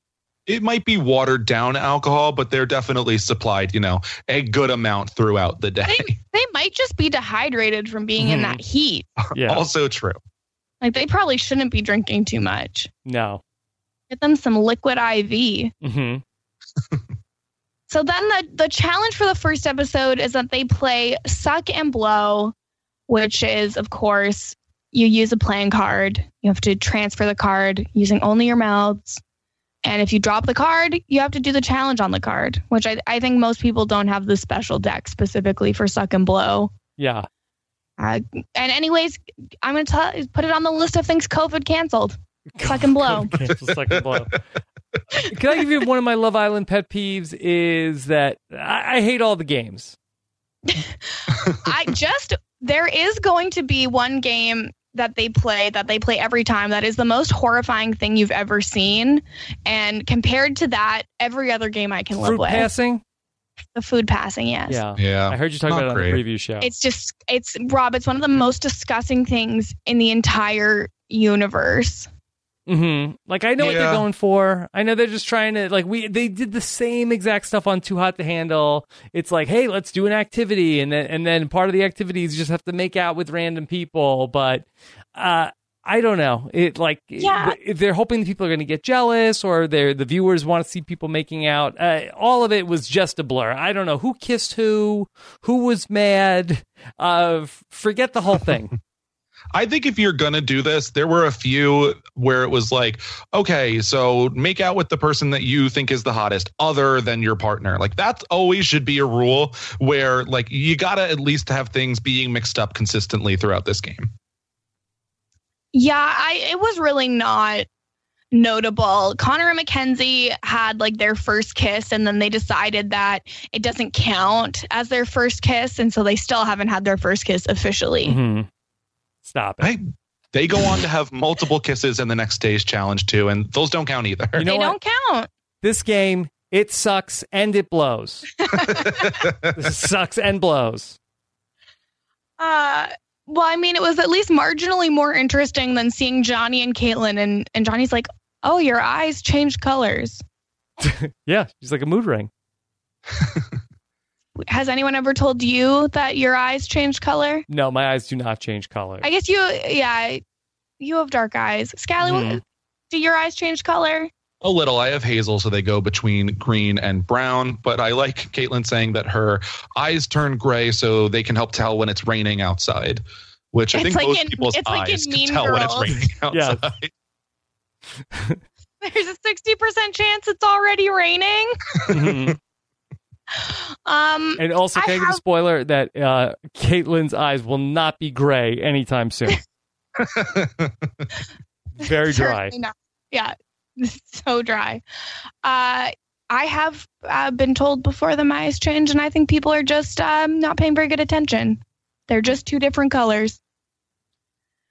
it might be watered down alcohol, but they're definitely supplied, you know, a good amount throughout the day. They they might just be dehydrated from being in Mhm. that heat. [laughs] Yeah. also true. Like they probably shouldn't be drinking too much. No. Get them some liquid IV. hmm [laughs] So then the the challenge for the first episode is that they play suck and blow, which is of course you use a playing card. You have to transfer the card using only your mouths. And if you drop the card, you have to do the challenge on the card, which I, I think most people don't have the special deck specifically for suck and blow. Yeah. Uh, and anyways, I'm going to put it on the list of things COVID canceled. Suck and blow. [laughs] Cancel suck and blow. [laughs] Can I give you one of my Love Island pet peeves? Is that I, I hate all the games. [laughs] I just there is going to be one game that they play that they play every time that is the most horrifying thing you've ever seen and compared to that every other game I can live Fruit with passing. the food passing yes Yeah. Yeah. I heard you talk Not about it on the preview show. it's just it's Rob it's one of the most disgusting things in the entire universe hmm Like I know what they're going for. I know they're just trying to like we they did the same exact stuff on Too Hot to Handle. It's like, hey, let's do an activity, and then and then part of the activity is you just have to make out with random people. But uh, I don't know. It like Yeah. if they're hoping that people are going to get jealous, or they're the viewers want to see people making out. Uh, all of it was just a blur. I don't know who kissed who, who was mad. Uh, forget the whole thing. [laughs] I think if you're gonna do this, there were a few where it was like, okay, so make out with the person that you think is the hottest, other than your partner. Like that always should be a rule where like you gotta at least have things being mixed up consistently throughout this game. yeah I it was really not notable. Connor and Mackenzie had like their first kiss, and then they decided that it doesn't count as their first kiss, and so they still haven't had their first kiss officially. Mhm. Stop it. Hey, they go on to have multiple kisses in the next day's challenge too, and those don't count either. You know they what? don't count. This game, it sucks and it blows. [laughs] this sucks and blows. Uh, well, I mean, it was at least marginally more interesting than seeing Johnny and Kaitlynn, and and Johnny's like, "Oh, your eyes changed colors." [laughs] Yeah, she's like a mood ring. [laughs] Has anyone ever told you that your eyes change color? No, my eyes do not change color. I guess you, yeah, you have dark eyes. Scally, Mhm. do your eyes change color? A little. I have hazel, so they go between green and brown. But I like Kaitlynn saying that her eyes turn gray, so they can help tell when it's raining outside. Which I It's think like most in- people's it's like in eyes can Mean tell when it's Girls. raining [laughs] Yeah. outside. [laughs] [laughs] There's a sixty percent chance it's already raining. [laughs] Um, and also, can I give a spoiler that uh, Kaitlynn's eyes will not be gray anytime soon? [laughs] [laughs] Very dry. Yeah, so dry. Uh, I have uh, been told before the eyes change, and I think people are just um, not paying very good attention. They're just two different colors.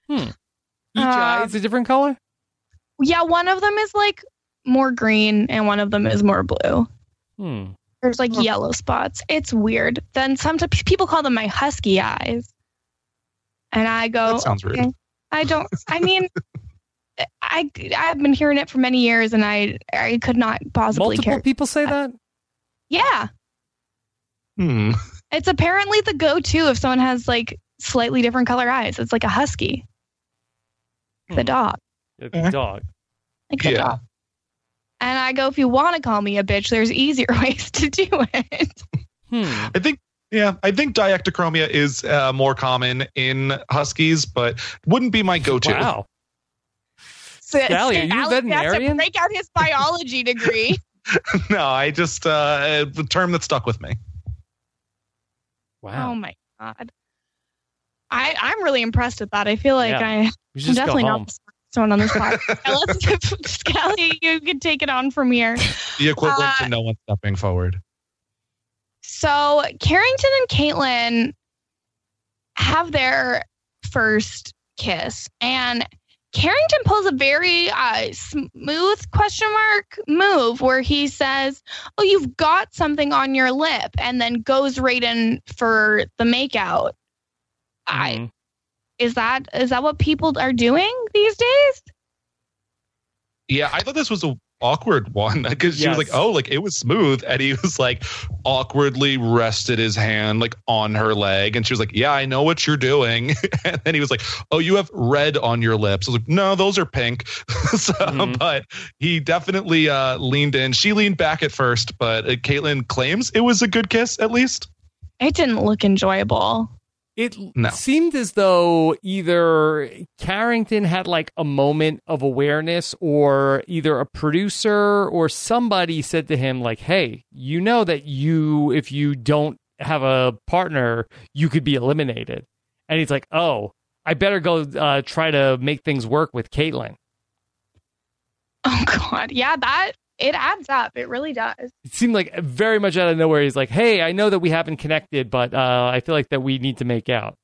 Each Uh, eye is a different color? Yeah, one of them is like more green, and one of them is more blue. Hmm. There's like yellow spots. It's weird. Then sometimes people call them my husky eyes, and I go, That sounds rude. I don't. I mean, [laughs] I I've been hearing it for many years, and I I could not possibly Multiple care. people say that? Yeah, Hmm. it's apparently the go-to if someone has like slightly different color eyes. It's like a husky, the Hmm. dog, the dog. like the Yeah. dog. And I go, if you want to call me a bitch, there's easier [laughs] ways to do it. Hmm. I think. Yeah, I think heterochromia is uh, more common in huskies, but wouldn't be my go-to. Wow. So Sally, are you a Alex has to veterinarian? break out his biology degree. [laughs] no, I just uh, the term that stuck with me. Wow. Oh my god. I I'm really impressed with that. I feel like Yeah. I you I'm should just go definitely not the smartest one on this podcast. Let's Scally, you can take it on from here. The equivalent Uh, to no one stepping forward. So Carrington and Kaitlynn have their first kiss, and Carrington pulls a very uh, smooth question mark move where he says, "Oh, you've got something on your lip," and then goes right in for the makeout. I Mhm. Is that is that what people are doing these days? Yeah, I thought this was a awkward one because she was like, "Oh, like it was smooth," and he was like awkwardly rested his hand like on her leg, and she was like, "Yeah, I know what you're doing," [laughs] and then he was like, "Oh, you have red on your lips." I was like, "No, those are pink." [laughs] so, Mhm. but he definitely uh, leaned in. She leaned back at first, but uh, Kaitlynn claims it was a good kiss at least. It didn't look enjoyable. It No. seemed as though either Carrington had like a moment of awareness, or either a producer or somebody said to him, like, hey, you know that you, if you don't have a partner, you could be eliminated. And he's like, oh, I better go uh, try to make things work with Kaitlynn. Oh God, yeah, that it adds up. It really does. It seemed like very much out of nowhere. He's like, hey, I know that we haven't connected, but uh, I feel like that we need to make out.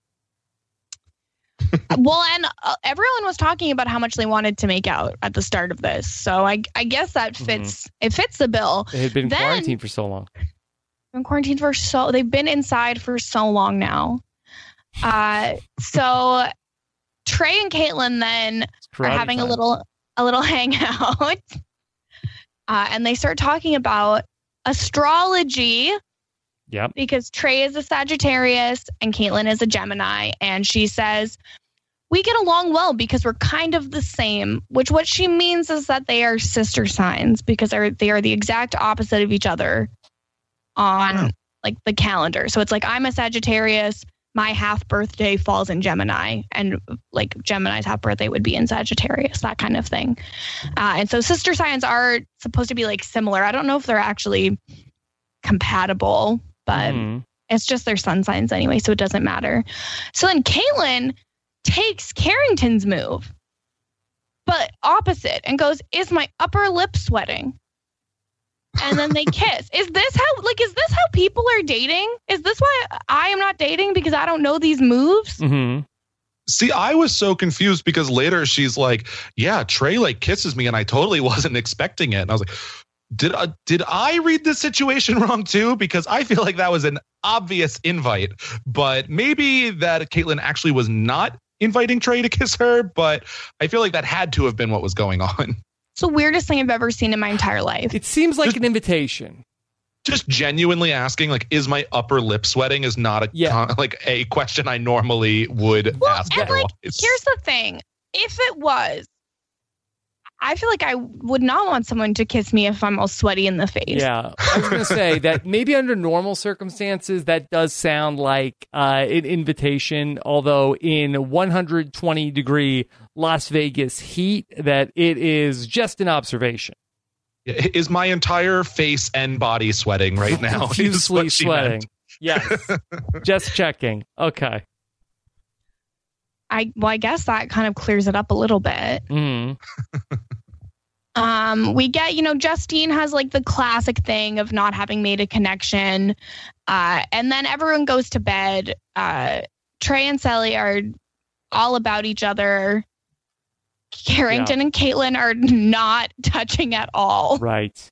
[laughs] well, and uh, everyone was talking about how much they wanted to make out at the start of this, so I I guess that fits. It fits the bill. They had been Then- quarantined for so long. Been quarantined for so they've been inside for so long now. Uh, so Trey and Kaitlynn then are having a little a little [laughs] hangout, uh, and they start talking about astrology. Yep. because Trey is a Sagittarius and Kaitlynn is a Gemini. And she says, We get along well because we're kind of the same, which what she means is that they are sister signs because they're, they are the exact opposite of each other on Oh. like the calendar. So it's like I'm a Sagittarius, my half birthday falls in Gemini, and like Gemini's half birthday would be in Sagittarius, that kind of thing. Uh, and so sister signs are supposed to be like similar. I don't know if they're actually compatible, but Mhm. it's just their sun signs anyway, so it doesn't matter. So then Kaitlynn takes Carrington's move, but opposite and goes, Is my upper lip sweating? And then they kiss. Is this how like is this how people are dating? Is this why I am not dating because I don't know these moves? hmm See, I was so confused because later she's like, "Yeah, Trey like kisses me, and I totally [laughs] wasn't expecting it." And I was like, "Did uh, did I read this situation [laughs] wrong too?" Because I feel like that was an obvious invite, but maybe that Kaitlynn actually was not inviting Trey to kiss her. But I feel like that had to have been what was going on. [laughs] It's the weirdest thing I've ever seen in my entire life. It seems like an invitation. Just genuinely asking, like, is my upper lip sweating? Is not a Yeah. con- [laughs] like a question I normally would Well, ask. and like, here's the thing: if it was, I feel like I would not want someone to kiss me if I'm all sweaty in the face. Yeah, I was going to say that maybe under normal circumstances that does sound like uh, an invitation. Although in 120 degree Las Vegas heat, that it is just an observation. is my entire face and body sweating right now? [laughs] is Profusely sweating. meant. Yes, [laughs] just checking. Okay. I well, I guess that kind of clears it up a little bit. Mm. [laughs] Um, we get, you know, Justine has like the classic thing of not having made a connection. Uh, and then everyone goes to bed. Uh, Trey and Cely are all about each other. Carrington and Kaitlynn are [laughs] not touching at all. Right.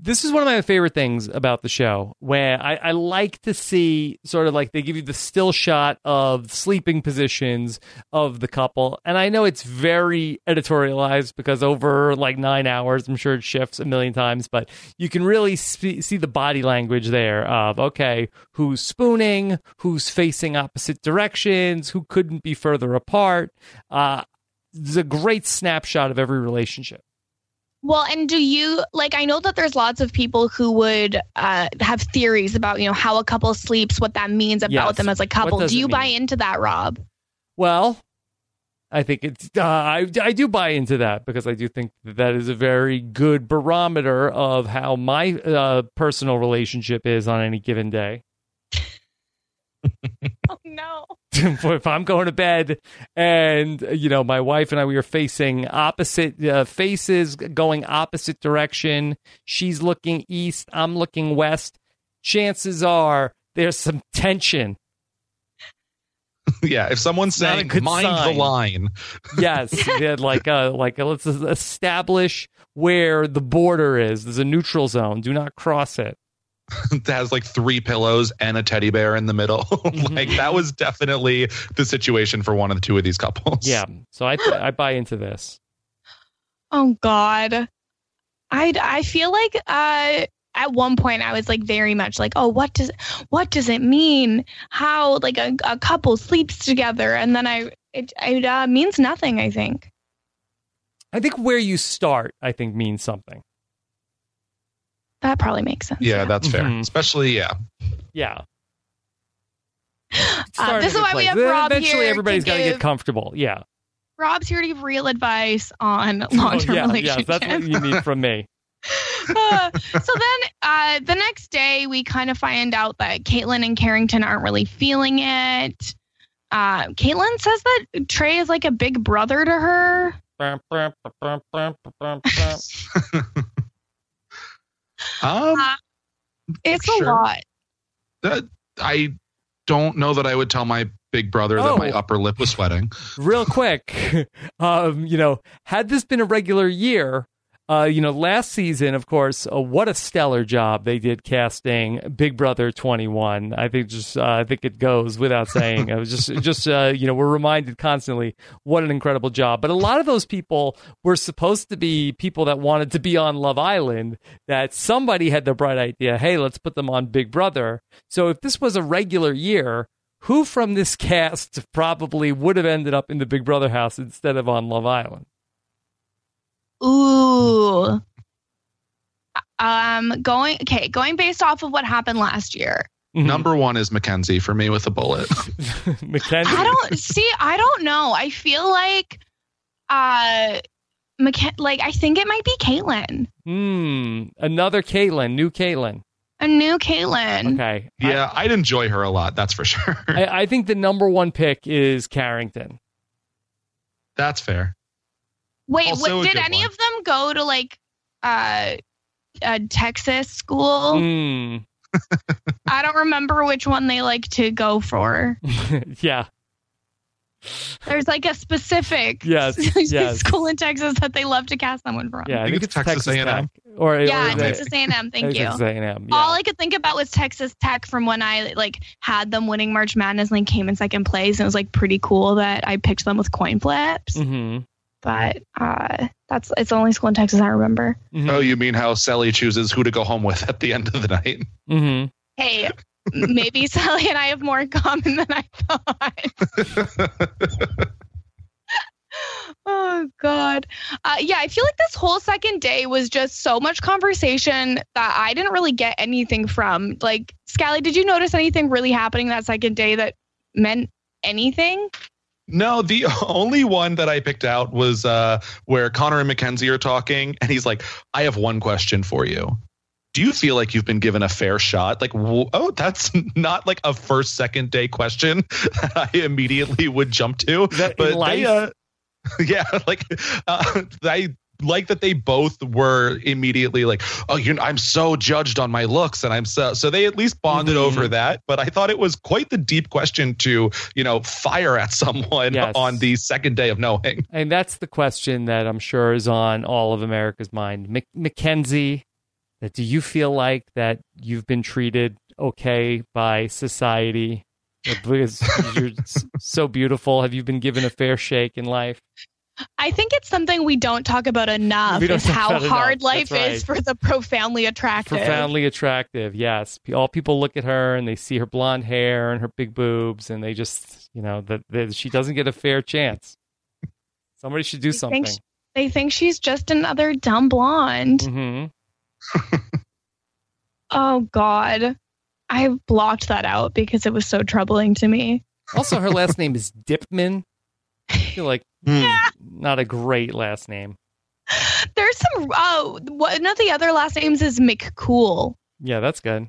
This is one of my favorite things about the show, where I, I like to see sort of like they give you the still shot of sleeping positions of the couple. And I know it's very editorialized because over like nine hours, I'm sure it shifts a million times, but you can really see the body language there of, okay, who's spooning, who's facing opposite directions, who couldn't be further apart. Uh, it's a great snapshot of every relationship. Well, and do you like? I know that there's lots of people who would uh, have theories about, you know, how a couple sleeps, what that means about Yes. them as a couple. Do you buy into that, Rob? Well, I think it's uh, I I do buy into that because I do think that, that is a very good barometer of how my uh, personal relationship is on any given day. [laughs] Oh no. [laughs] if I'm going to bed and you know my wife and I we are facing opposite uh, faces going opposite direction. She's looking east I'm looking west. Chances are there's some tension. [laughs] Yeah, if someone's saying mind sign. the line, yes yeah, like uh like let's establish where the border is. There's a neutral zone. Do not cross it [laughs] that has like three pillows and a teddy bear in the middle. [laughs] Mm-hmm. like that was definitely the situation for one of the two of these couples. yeah so I I buy into this Oh God. I I feel like uh at one point I was like very much like, oh, what does what does it mean? How like a, a couple sleeps together, and then I it it uh, means nothing. I think. I think where you start I think means something That probably makes sense. Yeah, that's fair. Mhm. Especially, yeah. yeah Uh, this is a why we place. have Rob Eventually, here everybody's to got to get comfortable. Yeah. Rob's here to give real advice on [laughs] long-term Oh, yeah, relationships. Yes, that's what you need from me. [laughs] Uh, so then uh, the next day, we kind of find out that Kaitlynn and Carrington aren't really feeling it. Uh, Kaitlynn says that Trey is like a big brother to her. [laughs] Um, Uh, It's a lot. that, I don't know that I would tell my big brother Oh. that my upper lip was sweating. Real quick, [laughs] um, you know, had this been a regular year, uh, you know, last season, of course, uh, what a stellar job they did casting Big Brother 21. I think just, uh, I think it goes without saying. I was just, just, uh, you know, we're reminded constantly what an incredible job. But a lot of those people were supposed to be people that wanted to be on Love Island. That somebody had the bright idea, hey, let's put them on Big Brother. So if this was a regular year. Who from this cast probably would have ended up in the Big Brother house instead of on Love Island? Ooh. Um, going okay, going based off of what happened last year. Mhm. Number one is Mackenzie for me with a bullet. [laughs] Mackenzie. I don't see. I don't know. I feel like, uh, McK- like I think it might be Kaitlynn, Hmm. Another Caitlyn, new Caitlyn. a new Caitlin. Okay. yeah, I'd enjoy her a lot. That's for sure. I, I think the number one pick is Carrington. that's fair. Wait, what, did any one. of them go to like uh, a Texas school? Mm. [laughs] I don't remember which one they like to go for. [laughs] yeah. There's like a specific [laughs] Yes, yes. school in Texas that they love to cast someone from. Yeah, I, think it's Texas A&M. Tech. Or, Yeah, or Texas A&M. Thank you. Texas A&M. Yeah. All I could think about was Texas Tech from when I like had them winning March Madness and like came in second place. And it was like pretty cool that I picked them with coin flips. Mhm. But uh, that's it's the only school in Texas I remember. Mhm. Oh, you mean how Cely chooses who to go home with at the end of the night? Mhm. Hey, maybe [laughs] Cely and I have more in common than I thought. [laughs] oh God. Uh, yeah, I feel like this whole second day was just so much conversation that I didn't really get anything from. Like, Scally, did you notice anything really happening that second day that meant anything? No, the [laughs] only one that I picked out was uh, where Connor and Mackenzie are talking, and he's like, "I have one question for you. Do you feel like you've been given a fair shot?" Like, oh, that's [laughs] not like a first, second day question [laughs] that I immediately would jump to. That but they, uh, yeah, like uh, I like that they both were immediately like, "Oh, you know, I'm so judged on my looks," and I'm so so they at least bonded Mhm. over that. But I thought it was quite the deep question to you know fire at someone [laughs] Yes. on the second day of knowing. And that's the question that I'm sure is on all of America's mind. Mc- Mackenzie, that do you feel like that you've been treated okay by society? Because [laughs] you're so beautiful. Have you been given a fair shake in life? I think it's something we don't talk about enough is how hard enough. life That's is for the profoundly attractive. Profoundly attractive, yes. All people look at her and they see her blonde hair and her big boobs, and they just, you know, that that she doesn't get a fair chance. Somebody should do They something. think, sh- they think she's just another dumb blonde. hmm [laughs] Oh God. I blocked that out because it was so troubling to me. Also, her last name is Dipman. I feel like not a great last name. There's some oh one of the other last names is McCool. Yeah, that's good.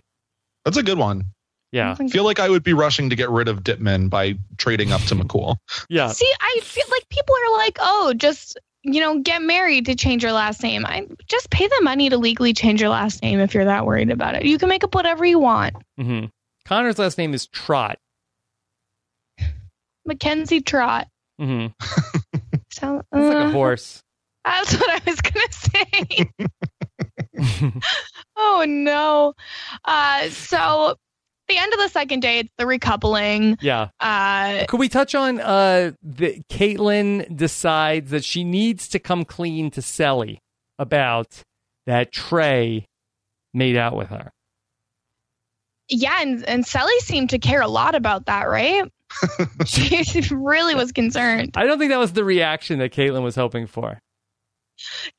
That's a good one. Yeah, I feel like I would be rushing to get rid of Dipman by trading up to McCool. yeah. See, I feel like people are like, oh, just you know, get married to change your last name. I just pay the money to legally change your last name if you're that worried about it. You can make up whatever you want. Mm-hmm. Connor's last name is Trott. Mackenzie Trott. Hmm [laughs] So, It's like a uh, horse. That's what I was gonna [laughs] say. [laughs] oh no. Uh, so the end of the second day, it's the recoupling. yeah. Uh, Could we touch on uh the Kaitlynn decides that she needs to come clean to Cely about that Trey made out with her. yeah, and and Cely seemed to care a lot about that, right? [laughs] she really was concerned. I don't think that was the reaction that Kaitlynn was hoping for.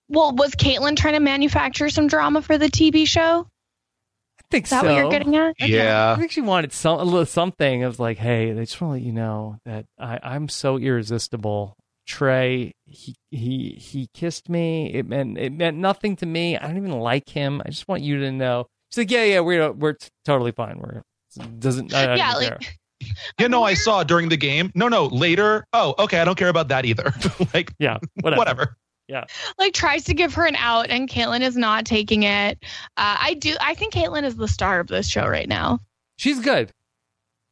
Well, was Kaitlynn trying to manufacture some drama for the TV show? I think Is that so. what you're getting at? I Yeah. think she wanted some a little something of like, hey, I just want to let you know that I, I'm so irresistible. Trey, he he he kissed me. It meant it meant nothing to me. I don't even like him. I just want you to know. She's like, yeah, yeah, we're we're t- totally fine. We're doesn't I, I Yeah, don't like- care. You know, I saw during the game. No, no, later. Oh, okay. I don't care about that either. [laughs] like, yeah, whatever. whatever. like tries to give her an out, and Kaitlynn is not taking it. Uh, I do. I think Kaitlynn is the star of this show right now. She's good.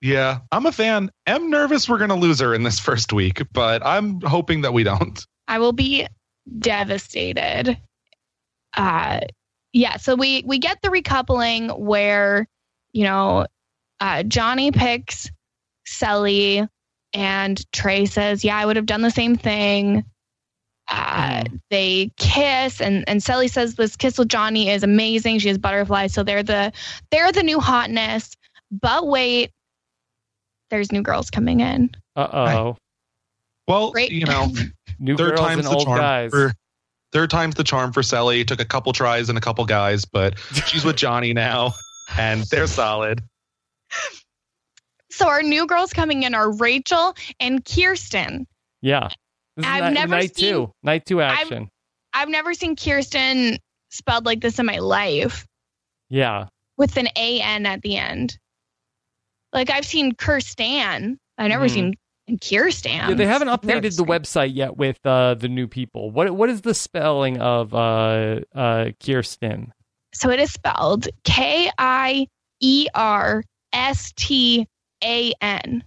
Yeah, I'm a fan. I'm nervous we're going to lose her in this first week, but I'm hoping that we don't. I will be devastated. Uh, yeah. So we we get the recoupling where you know uh, Johnny picks Cely, and Trey says, "Yeah, I would have done the same thing." Uh, They kiss, and and Cely says this kiss with Johnny is amazing. She has butterflies, so they're the they're the new hotness. But wait, there's new girls coming in. Uh oh. Well, Great. you know, [laughs] New third girls time's and the old charm guys. for third time's the charm for Cely. Took a couple tries and a couple guys, but she's with [laughs] Johnny now, and they're solid. So our new girls coming in are Rachel and Kierstan. Yeah. I've never night seen- two. Night two I've- action. I've never seen Kirsten spelled like this in my life yeah. with an A N at the end. Like I've seen Kirsten. I've never Mhm. seen Kierstan. Yeah, they haven't updated the website yet with uh, the new people. What what is the spelling of uh, uh, Kirsten? So it is spelled K I E R S T A N.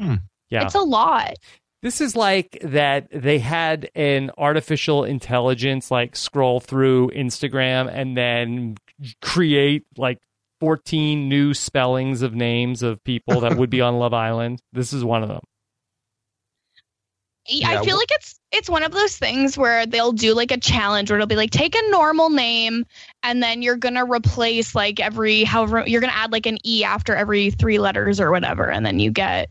Hmm, yeah, It's a lot. this is like that they had an artificial intelligence like scroll through Instagram and then create like 14 new spellings of names of people that would be on Love Island. This is one of them. I feel like it's it's one of those things where they'll do like a challenge where it'll be like take a normal name and then you're gonna replace like every however you're gonna add like an e after every three letters or whatever and then you get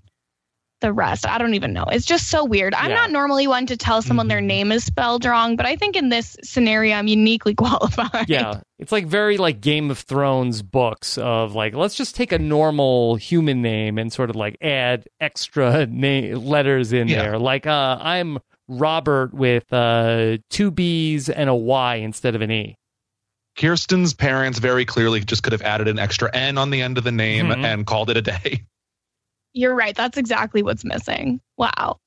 the rest. I don't even know. It's just so weird. I'm Yeah. not normally one to tell someone their Mhm. name is spelled wrong, but I think in this scenario I'm uniquely [laughs] qualified. Yeah, it's like very like Game of Thrones books of like let's just take a normal human name and sort of like add extra na- letters in Yeah. there. Like uh, I'm Robert with uh, two B's and a Y instead of an E. Kierstan's parents very clearly just could have added an extra N on the end of the name Mhm. and called it a day. [laughs] You're right. That's exactly what's missing. Wow.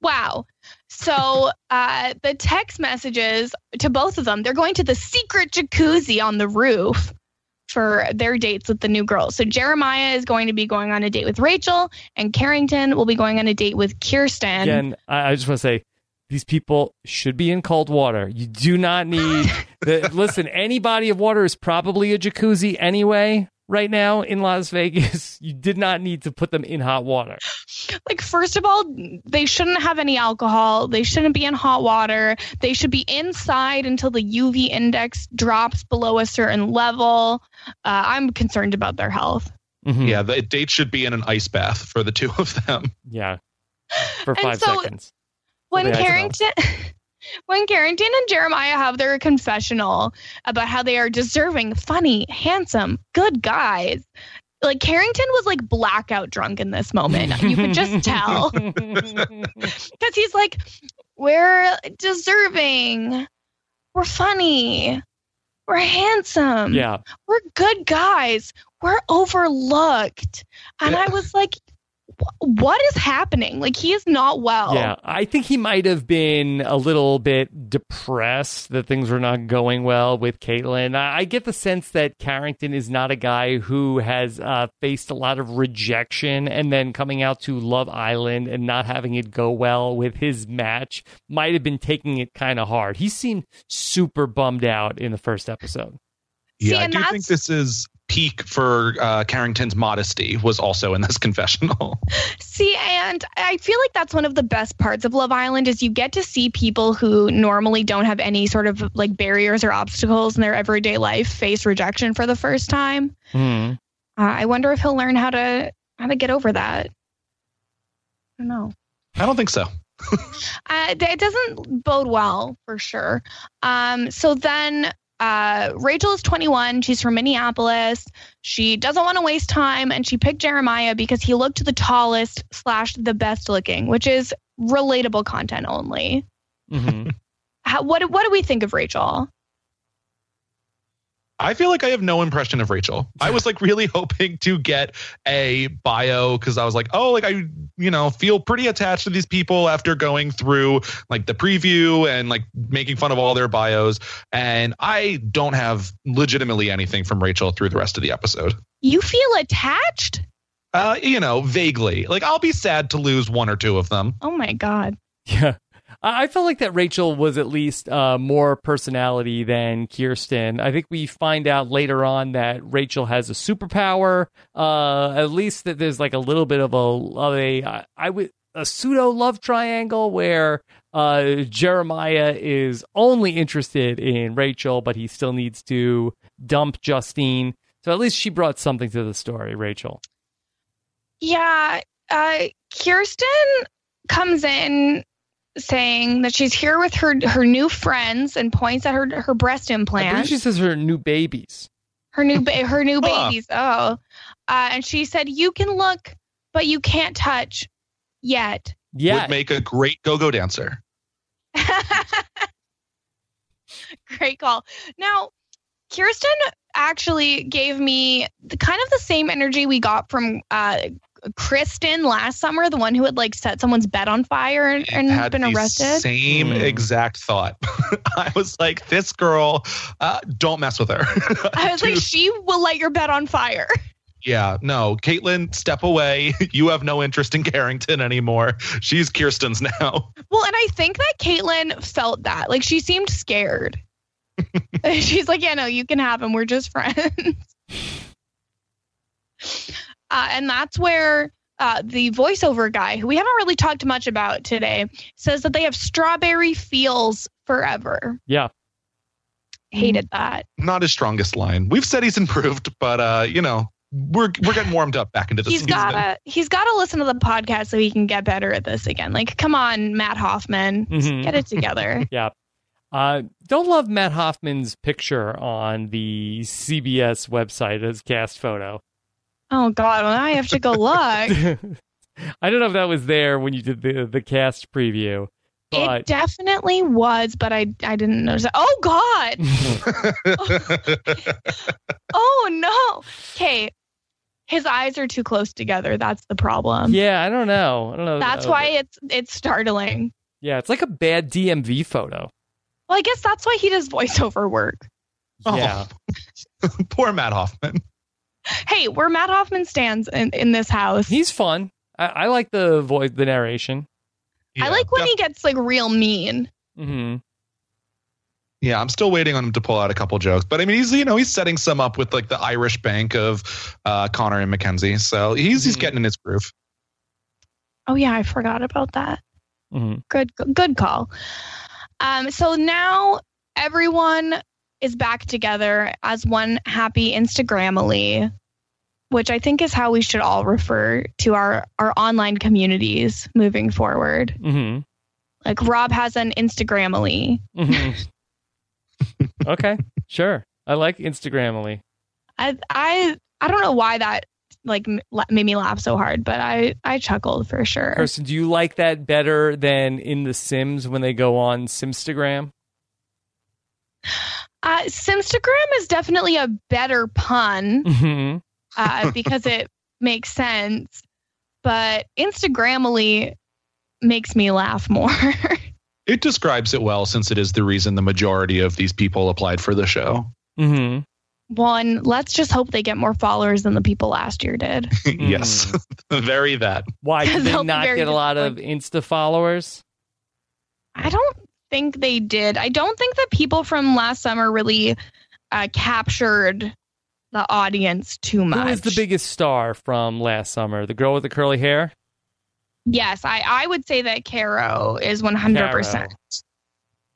Wow. So [laughs] uh, the text messages to both of them, they're going to the secret jacuzzi on the roof for their dates with the new girls. So Jeremiah is going to be going on a date with Rachel, and Carrington will be going on a date with Kierstan. Again, I, I just want to say these people should be in cold water. You do not need [laughs] the listen. Any body of water is probably a jacuzzi anyway. Right now in Las Vegas, [laughs] you did not need to put them in hot water. like first of all they shouldn't have any alcohol they shouldn't be in hot water they should be inside until the uv index drops below a certain level uh, i'm concerned about their health Mhm. Yeah, the date should be in an ice bath for the two of them. Yeah. For And five so- seconds. when Okay, carrington [laughs] when carrington and jeremiah have their confessional about how they are deserving funny handsome good guys like carrington was like blackout drunk in this moment. You could just [laughs] tell. [laughs] Because he's like, we're deserving, we're funny, we're handsome, yeah. we're good guys, we're overlooked. And I was like, "Wh- what is happening? Like, he is not well. Yeah. I think he might have been a little bit depressed that things were not going well with Kaitlynn. I, I get the sense that Carrington is not a guy who has uh, faced a lot of rejection and then coming out to Love Island and not having it go well with his match might have been taking it kind of hard. He seemed super bummed out in the first episode. See, Yeah, I and do think this is peak for uh, Carrington's modesty was also in this [laughs] confessional. See, and I feel like that's one of the best parts of Love Island is you get to see people who normally don't have any sort of like barriers or obstacles in their everyday life face rejection for the first time. Hmm. Uh, I wonder if he'll learn how to how to get over that. I don't know. I don't think so. [laughs] Uh, it doesn't bode well for sure. Um, so then uh, Rachel is 21. She's from Minneapolis. She doesn't want to waste time, and she picked Jeremiah because he looked the tallest slash the best looking, which is relatable content only. hmm How, what what do we think of Rachel? I feel like I have no impression of Rachel. I was like really [laughs] hoping to get a bio because I was like, oh, like I, you know, feel pretty attached to these people after going through like the preview and like making fun of all their bios. And I don't have legitimately anything from Rachel through the rest of the episode. You feel attached? Uh, you know, vaguely. Like I'll be sad to lose one or two of them. Oh my god. Yeah. I felt like that Rachel was at least uh, more personality than Kierstan. I think we find out later on that Rachel has a superpower. Uh, at least that there's like a little bit of a of a I would a pseudo love triangle where uh, Jeremiah is only interested in Rachel, but he still needs to dump Justine. So at least she brought something to the story, Rachel. Yeah, uh, Kierstan comes in saying that she's here with her her new friends and points at her her breast I believe implant, she says her new babies. her new ba- her new [laughs] babies. Oh, uh, and she said you can look, but you can't touch yet. Yeah, Would make a great go-go dancer. [laughs] Great call. Now, Kierstan actually gave me the kind of the same energy we got from uh, Kristen last summer, the one who had like set someone's bed on fire and, and had been the arrested? Same Hmm. exact thought. [laughs] I was like, this girl, uh, don't mess with her. [laughs] I was like, she will light your bed on fire. [laughs] yeah, no, Kaitlynn, step away. You have no interest in Carrington anymore. She's Kierstan's now. Well, and I think that Kaitlynn felt that. Like she seemed scared. She's like, yeah, no, you can have him. We're just friends. Uh, and that's where uh, the voiceover guy, who we haven't really talked much about today, says that they have strawberry feels forever. Yeah. Hated that. Not his strongest line. We've said he's improved, but uh, you know, we're we're getting warmed up back into the He's season. gotta he's gotta listen to the podcast so he can get better at this again. Like, come on, Matt Hoffman, Mhm. get it together. [laughs] Yeah. Uh, don't love Matt Hoffman's picture on the CBS website as cast photo. Oh God, well, I have to go look. [laughs] I don't know if that was there when you did the the cast preview, It definitely was, but I I didn't notice. It. Oh God! [laughs] [laughs] Oh no! Okay, his eyes are too close together. That's the problem. yeah, I don't know. I don't know. That's why it's it's startling. Yeah, it's like a bad DMV photo. Well, I guess that's why he does voiceover work. Oh. Yeah. Poor Matt Hoffman. Hey, we're Matt Hoffman stands in, in this house. He's fun. I, I like the voice, the narration. I like when def- he gets like real mean. hmm Yeah, I'm still waiting on him to pull out a couple jokes, but I mean, he's you know he's setting some up with like the Irish bank of uh, Connor and Mackenzie, so he's he's Mhm. getting in his groove. Oh yeah, I forgot about that. hmm Good good call. Um, so now everyone is back together as one happy Instagramily, which I think is how we should all refer to our our online communities moving forward. hmm Like Rob has an Instagramily. hmm okay, sure. I like Instagramily. I I I don't know why that like made me laugh so hard, but I I chuckled for sure. Person, do you like that better than in The Sims when they go on Simstagram? Uh, Simstagram is definitely a better pun. hmm uh, because it makes sense. But Instagramily makes me laugh more. [laughs] It describes it well since it is the reason the majority of these people applied for the show. hmm One, let's just hope they get more followers than the people last year did. [laughs] yes, [laughs] very that. Why did They'll they be not get a lot of Insta followers? I don't think they did. I don't think that people from last summer really uh, captured the audience too much. Who was the biggest star from last summer? The girl with the curly hair? Yes, I, I would say that Caro is 100%. Caro.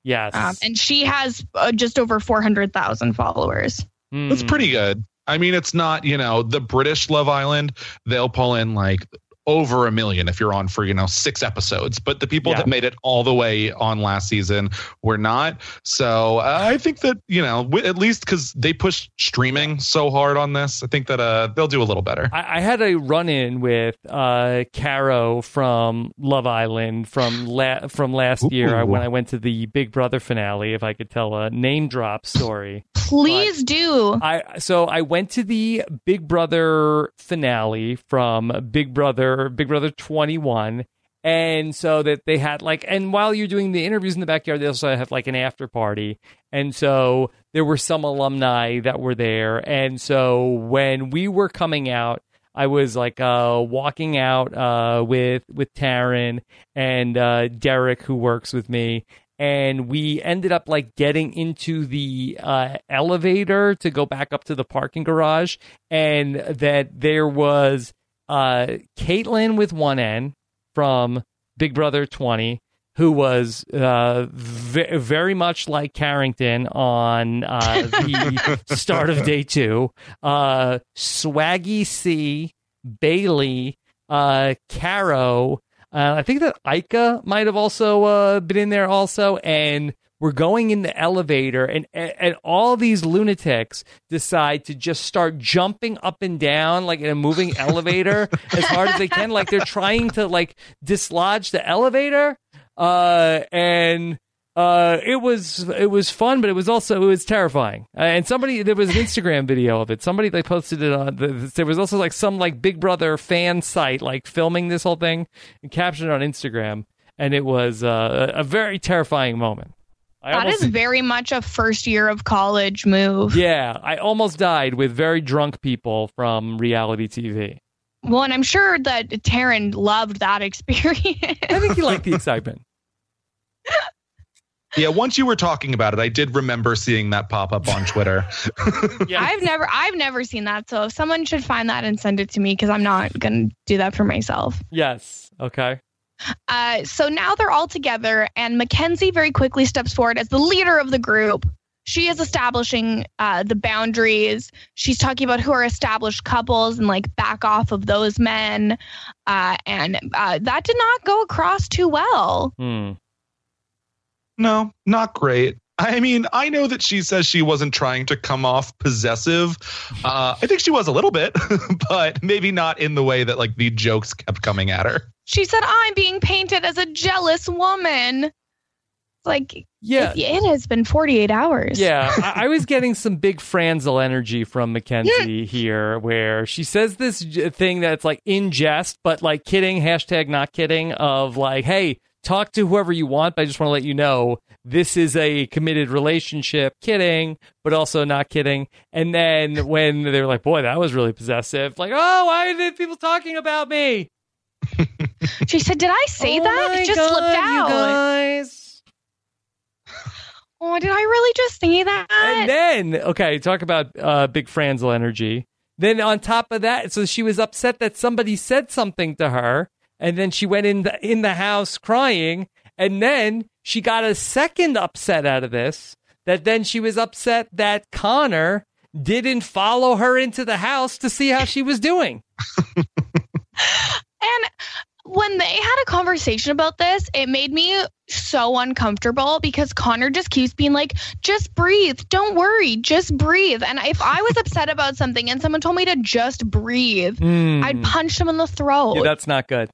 Yes. Um, and she has uh, just over 400,000 followers. That's Hmm. pretty good. I mean, it's not you know the British Love Island. They'll pull in like over a million if you're on for you know six episodes, but the people Yeah. that made it all the way on last season were not. So uh, I think that you know w- at least because they pushed streaming so hard on this, I think that uh they'll do a little better. I, I had a run in with uh, Caro from Love Island from la- from last year when I went to the Big Brother finale. If I could tell a name drop story. Please do. I so I went to the Big Brother finale from Big Brother Big Brother 21 and so that they had like and while you're doing the interviews in the backyard they also have like an after party. And so there were some alumni that were there. And so when we were coming out I was like uh, walking out uh, with with Taran and uh, Derek who works with me. And we ended up like getting into the uh, elevator to go back up to the parking garage, and that there was uh, Caitlin with one N from Big Brother 20, who was uh, ve- very much like Carrington on uh, the [laughs] start of day two, uh, Swaggy C, Bayleigh, uh, Caro. Uh, I think that Ica might have also uh, been in there also, and we're going in the elevator, and, and and all these lunatics decide to just start jumping up and down like in a moving [laughs] elevator as hard as they can, like they're trying to like dislodge the elevator. Uh, and Uh, it was it was fun, but it was also it was terrifying. Uh, and somebody there was an Instagram video of it. Somebody they posted it on. The, there was also like some like Big Brother fan site like filming this whole thing and captioned it on Instagram. And it was uh, a very terrifying moment. I That almost- is very much a first year of college move. yeah, I almost died with very drunk people from reality TV. Well, and I'm sure that Taran loved that experience. I think he liked the [laughs] excitement. Yeah, once you were talking about it, I did remember seeing that pop up on Twitter. [laughs] yeah. I've never I've never seen that. So if someone should find that and send it to me because I'm not gonna do that for myself. Yes. Okay. Uh, so now they're all together, and Mackenzie very quickly steps forward as the leader of the group. She is establishing uh, the boundaries. She's talking about who are established couples and like back off of those men. Uh, and uh, that did not go across too well. Hmm. No, not great. I mean, I know that she says she wasn't trying to come off possessive. Uh, I think she was a little bit, [laughs] but maybe not in the way that like the jokes kept coming at her. She said, I'm being painted as a jealous woman. Like, Yeah. it, it has been 48 hours. Yeah, [laughs] I, I was getting some big Franzel energy from Mackenzie here, where she says this thing that's like in jest, but like kidding, hashtag not kidding, of like, hey, talk to whoever you want, but I just want to let you know this is a committed relationship, kidding, but also not kidding. And then when they're like, boy, that was really possessive, like, oh, why are people talking about me? She said, Did I say Oh that? It just God, slipped you out. guys. Oh, did I really just say that? And then, okay, talk about uh, big Franzel energy. Then on top of that, so she was upset that somebody said something to her, and then she went in the in the house crying, and then she got a second upset out of this. That then she was upset that Connor didn't follow her into the house to see how she was doing. [laughs] And when they had a conversation about this, it made me so uncomfortable because Connor just keeps being like, just breathe. Don't worry. Just breathe. And if I was upset about something and someone told me to just breathe, Hmm. I'd punch them in the throat. Yeah, that's not good.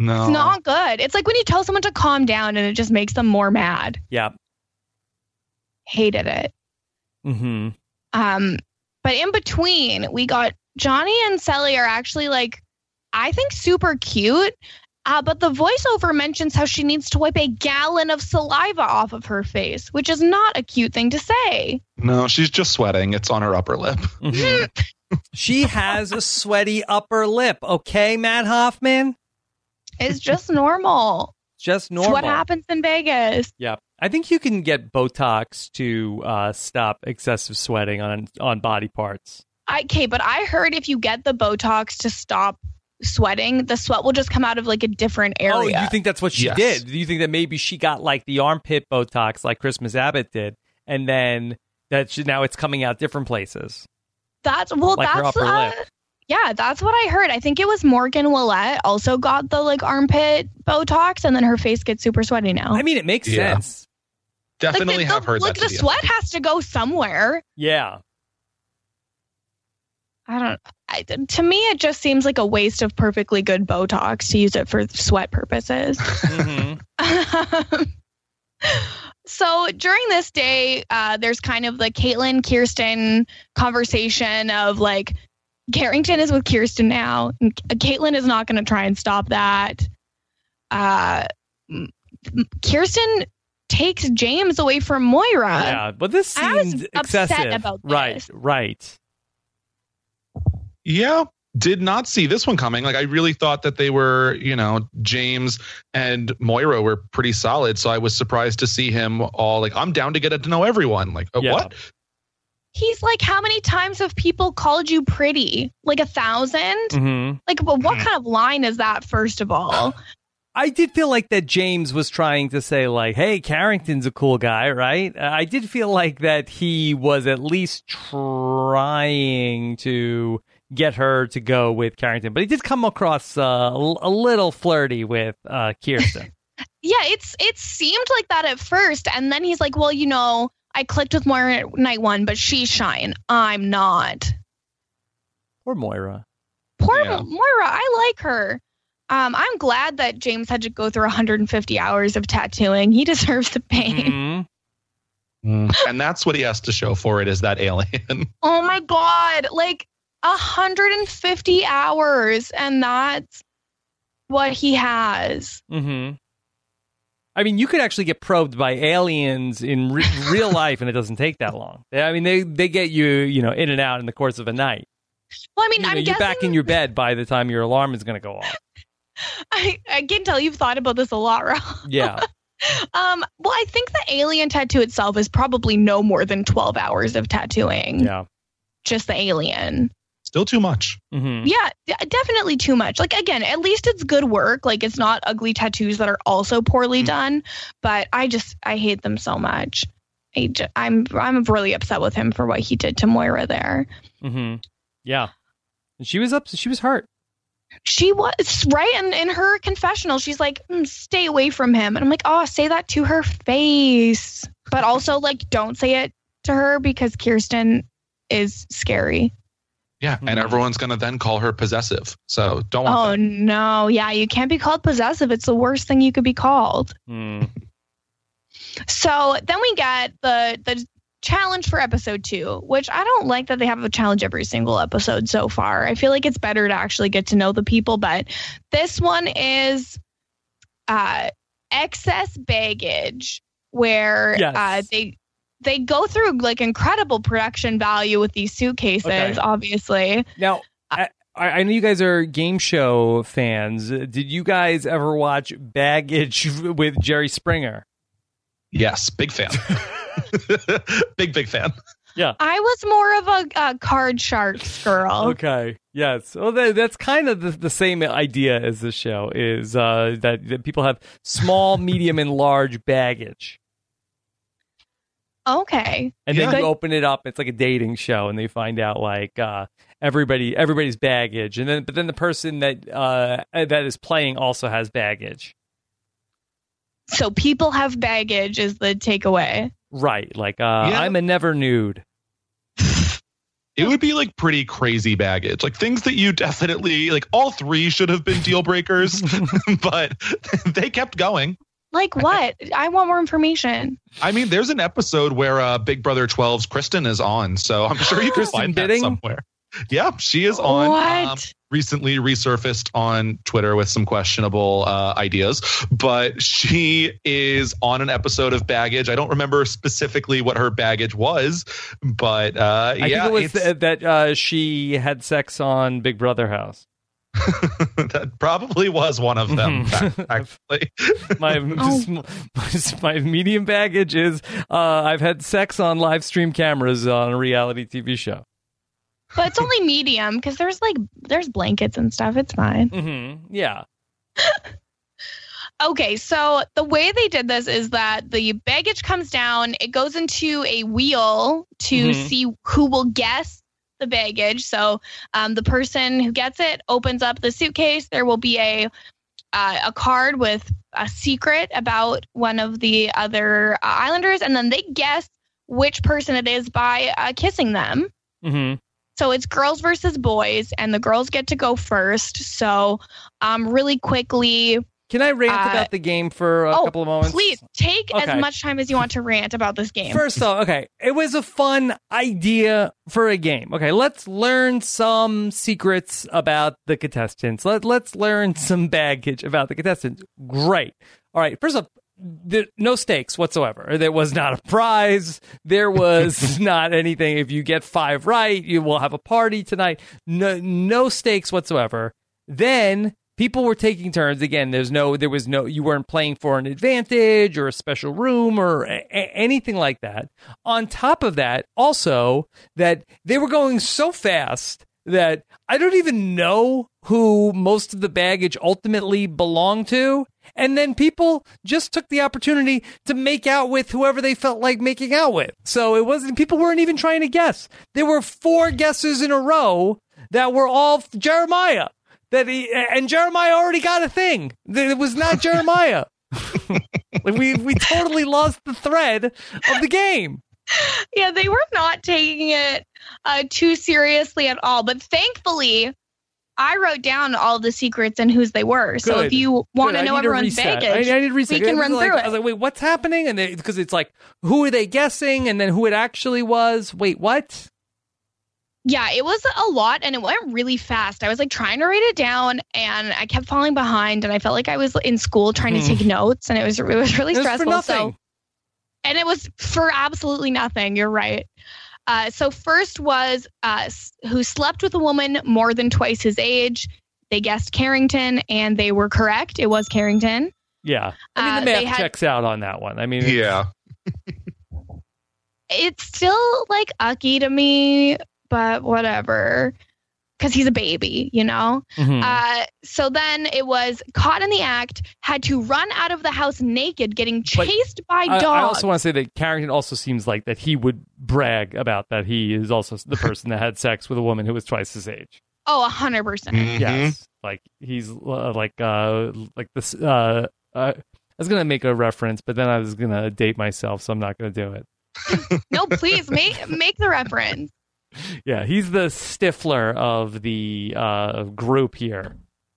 No. it's not good. It's like when you tell someone to calm down and it just makes them more mad. Yeah. Hated it. Mm-hmm. Um, but in between, we got Johnny and Cely are actually like, I think super cute. Uh, but the voiceover mentions how she needs to wipe a gallon of saliva off of her face, which is not a cute thing to say. No, she's just sweating. It's on her upper lip. [laughs] Mm-hmm. [laughs] she has a sweaty upper lip. Okay, Matt Hoffman. It's just normal. Just It's normal. what happens in Vegas. Yeah, I think you can get Botox to uh, stop excessive sweating on on body parts. I, okay, but I heard if you get the Botox to stop sweating, the sweat will just come out of like a different area. Oh, you think that's what she Yes. did? Do you think that maybe she got like the armpit Botox, like Christmas Abbott did, and then that she, now it's coming out different places? That's well, Like her that's upper uh, lip. yeah, that's what I heard. I think it was Morgan Willett also got the like armpit Botox, and then her face gets super sweaty now. I mean, it makes Yeah. sense. Definitely like the, have the, heard like that. the sweat has to go somewhere. Yeah, I don't. I, to me, it just seems like a waste of perfectly good Botox to use it for sweat purposes. Mhm. [laughs] so during this day, uh, there's kind of the Kaitlynn Kierstan conversation of like, Carrington is with Kierstan now. And Kaitlynn is not going to try and stop that. Uh, Kierstan takes James away from Moira. yeah, but this I was seemed upset excessive. about Right, right. Yeah, did not see this one coming. Like I really thought that they were, you know, James and Moira were pretty solid. So I was surprised to see him all like, I'm down to get to know everyone. Like, oh, Yeah. what? He's like, how many times have people called you pretty? Like a 1000 hmm Like, well, what Mhm. kind of line is that? First of all, I did feel like that James was trying to say like, "Hey, Carrington's a cool guy, right?" Uh, I did feel like that he was at least trying to get her to go with Carrington, but he did come across uh, a l- a little flirty with uh, Kierstan. [laughs] yeah, it's it seemed like that at first, and then he's like, well, you know, I clicked with Moira night one, but she's shy and I'm not. Poor Moira. Poor Yeah. Moira, I like her. Um, I'm glad that James had to go through 150 hours of tattooing. He [laughs] deserves the pain. Mhm. [laughs] Mm. And that's what he has to show for it is that alien. Oh my god, like 150 hours, and that's what he has. Mm-hmm. I mean, you could actually get probed by aliens in re- [laughs] real life, and it doesn't take that long. I mean, they they get you, you know, in and out in the course of a night. Well, I mean, You know, I'm you're back in your bed by the time your alarm is going to go off. [laughs] I, I can tell you've thought about this a lot, Rob. Yeah. [laughs] Um, well, I think the alien tattoo itself is probably no more than 12 hours of tattooing. Yeah. Just the alien. Still too much. Mm-hmm. Yeah, definitely too much. Like again, at least it's good work. Like it's not ugly tattoos that are also poorly done. But I just I hate them so much. I j- I'm I'm really upset with him for what he did to Moira there. Mm-hmm. Yeah. And she was up. She was hurt. She was right, and in her confessional, she's like, "Mm, "Stay away from him," and I'm like, "Oh, say that to her face." But also, like, don't say it to her because Kierstan is scary. Yeah. Mhm. And everyone's going to then call her possessive. So don't want Oh that. no, yeah, you can't be called possessive. It's the worst thing you could be called. Mm. So then we get the the challenge for episode two, which I don't like that they have a challenge every single episode so far. I feel like it's better to actually get to know the people, but this one is uh excess baggage where Yes. uh they they go through like incredible production value with these suitcases, Okay. obviously. Now, I, I know you guys are game show fans. Did you guys ever watch Baggage [laughs] with Jerry Springer? Yes. Big fan. [laughs] big, big fan. Yeah. I was more of a, a card sharks girl. Okay. Yes. Well, that, that's kind of the, the same idea as the show is uh, that, that people have small, [laughs] medium, and large baggage, Okay. and Yeah. then you open it up. It's like a dating show, and they find out like uh, everybody everybody's baggage, and then but then the person that uh, that is playing also has baggage. So people have baggage is the takeaway. Right. Like uh, Yeah. I'm a never nude. It would be like pretty crazy baggage, like things that you definitely like. All three should have been deal breakers, [laughs] but [laughs] they kept going. Like [laughs] what? I want more information. I mean, there's an episode where uh, Big Brother 12's Kristen is on, so I'm sure you can find Bidding? that somewhere. Yeah, she is on. What? um, recently resurfaced on Twitter with some questionable uh, ideas, but she is on an episode of Baggage. I don't remember specifically what her baggage was, but uh, I yeah, think it was th- that uh, she had sex on Big Brother House. [laughs] that probably was one of them. [laughs] [laughs] Actually, My, Oh. my my medium baggage is uh, I've had sex on live stream cameras on a reality TV show. But it's only medium because there's like there's blankets and stuff. It's fine. Mm-hmm. Yeah. Okay, so the way they did this is that the baggage comes down, it goes into a wheel to Mhm. see who will guess the baggage. So um, the person who gets it opens up the suitcase. There will be a uh, a card with a secret about one of the other uh, Islanders, and then they guess which person it is by uh, kissing them. Mm-hmm. So it's girls versus boys, and the girls get to go first. So, um, really quickly, Can I rant Uh, about the game for a oh, couple of moments? please take Okay. as much time as you want to rant about this game. First off, okay, it was a fun idea for a game. Okay, let's learn some secrets about the contestants. Let let's learn some baggage about the contestants. Great. All right. First off, there, no stakes whatsoever. There was not a prize. There was [laughs] not anything. If you get five right, you will have a party tonight. No, no stakes whatsoever. Then people were taking turns. Again, there's no, there was no, you weren't playing for an advantage or a special room or a- anything like that. On top of that, also that they were going so fast that I don't even know who most of the baggage ultimately belonged to. And then people just took the opportunity to make out with whoever they felt like making out with. So it wasn't, people weren't even trying to guess. There were four guesses in a row that were all Jeremiah. That he, and Jeremiah already got a thing. That It was not Jeremiah. [laughs] We we totally lost the thread of the game. yeah, they were not taking it uh, too seriously at all. But thankfully, I wrote down all the secrets and whose they were. So if you want Good. to know everyone's baggage, I, I need a we can run like, through I was it. like, wait, what's happening? And because it's like, who are they guessing? And then who it actually was? Wait, what? Yeah, it was a lot and it went really fast. I was like trying to write it down and I kept falling behind and I felt like I was in school trying to Mhm. take notes and it was it was really It was for stressful. So and it was for absolutely nothing. You're right. Uh, so first was uh, who slept with a woman more than twice his age. They guessed Carrington and they were correct. It was Carrington. Yeah. I mean, Uh, the they math had- checks out on that one. I mean, Yeah. It's still like ucky to me, but whatever. Because he's a baby, you know? mhm. Uh, so then it was caught in the act, had to run out of the house naked, getting But chased by I, dogs. I also want to say that Carrington also seems like that he would brag about that he is also the person that had sex with a woman who was twice his age. oh, a hundred percent. Mhm. Yes, like he's uh, like uh like this. Uh, uh, I was gonna make a reference, but then I was gonna date myself, so I'm not gonna do it. [laughs] No, please make make the reference. Yeah, he's the Stifler of the uh, group here,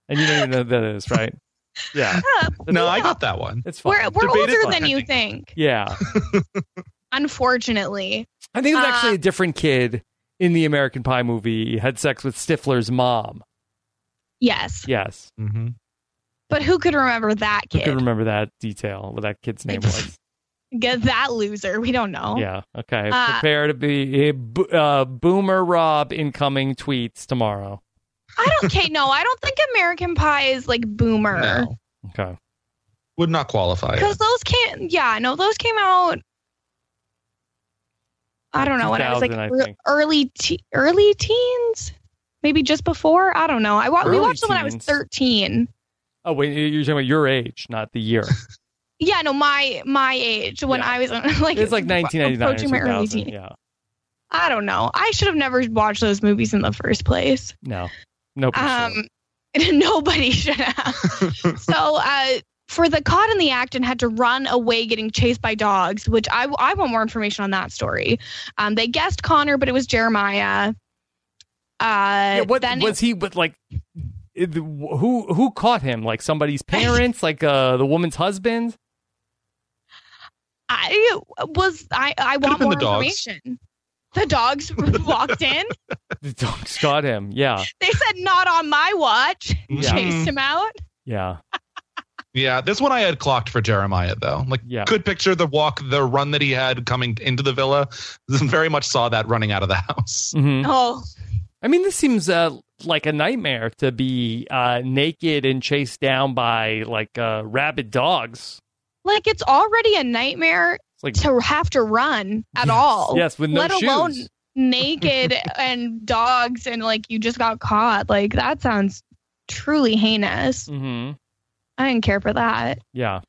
and you don't even know who that is, right? [laughs] Yeah, No, I got that one. it's fine. We're we're Debated older by- than you think, yeah, [laughs] unfortunately. I think it was Uh, actually a different kid in the American Pie movie had sex with Stifler's mom. Yes, Yes, Mm-hmm. but who could remember that who kid? could remember that detail? What that kid's name was? Get that loser. We don't know. Yeah. Okay. Uh, Prepare to be a bo- uh, Boomer Rob incoming tweets tomorrow. I don't. Okay, no, I don't think American Pie is like boomer No, Okay. would not qualify. because it. those came. Yeah, no, those came out. I don't know when I was like I early te- early teens, maybe just before. I don't know. I wa- we Early watched them when I was thirteen. Oh wait, you're talking about your age, not the year. [laughs] Yeah, no, my my age when Yeah. I was [laughs] like It's like 1999 or approaching my early 2000. teen. Yeah. I don't know. I should have never watched those movies in the first place. No. Nope. Um, [laughs] nobody should have. [laughs] so, uh, for the caught in the act and had to run away getting chased by dogs, which I, I want more information on that story. Um, they guessed Connor, but it was Jeremiah. Uh, yeah, what then was he? But like, it- who who caught him? Like somebody's parents? like uh, the woman's husband? I was I I Could've want more the dogs. information. The dogs [laughs] walked in. The dogs got him. Yeah. They said not on my watch. Yeah. Chased him out. Yeah. Yeah, this one I had clocked for Jeremiah though. Like, Yeah. could picture the walk, the run that he had coming into the villa. [laughs] Very much saw that running out of the house. hmm Oh, I mean, this seems uh, like a nightmare to be uh, naked and chased down by like uh, rabid dogs. Like it's already a nightmare like to have to run at Yes, all. Yes, with no let shoes. alone naked [laughs] and dogs and like you just got caught. Like that sounds truly heinous. hmm I didn't care for that. Yeah.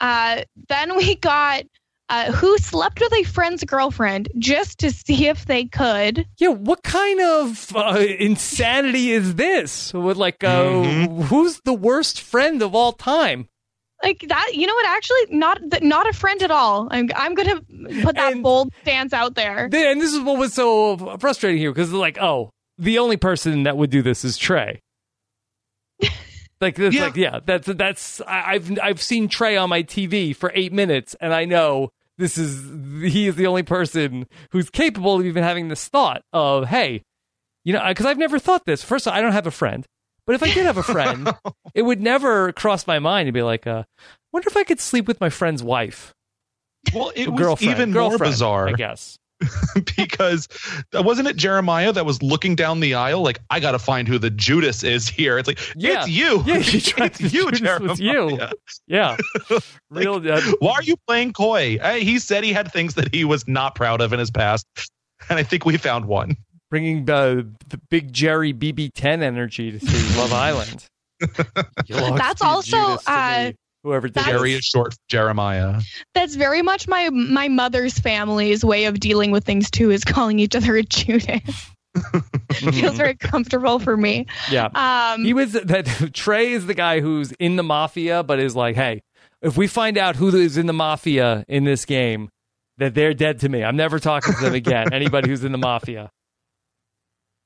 Uh, then we got uh, who slept with a friend's girlfriend just to see if they could. Yeah. What kind of uh, insanity is this? With like, uh, Mhm. who's the worst friend of all time? Like that, you know what? Actually, not th- not a friend at all. I'm I'm gonna put that And- bold stance out there. And this is what was so frustrating here because, like, oh, the only person that would do this is Trey. [laughs] Like, it's Yeah. like, yeah, that's that's. I- I've I've seen Trey on my TV for eight minutes, and I know this is he is the only person who's capable of even having this thought of, hey, you know, because I've never thought this. First, of all, I don't have a friend, but if I did have a friend, [laughs] it would never cross my mind to be like, uh, wonder if I could sleep with my friend's wife, Well, it was even more bizarre I guess. [laughs] because uh, wasn't it Jeremiah that was looking down the aisle like I got to find who the Judas is here? It's like Yeah. it's you, Yeah, [laughs] it's you, Judas Jeremiah. you. Yeah, real. Uh, Why are you playing coy? Uh, He said he had things that he was not proud of in his past, and I think we found one. Bringing uh, the big Jerry BB10 energy to [laughs] Love Island. [laughs] That's also, uh, whoever did that's- Jerry is short for Jeremiah. That's very much my my mother's family's way of dealing with things too. Is calling each other a Judas. [laughs] Feels very comfortable for me. Yeah, Um, he was that Trey is the guy who's in the mafia, but is like, hey, if we find out who is in the mafia in this game, that they're dead to me. I'm never talking to them again. Anybody who's in the mafia.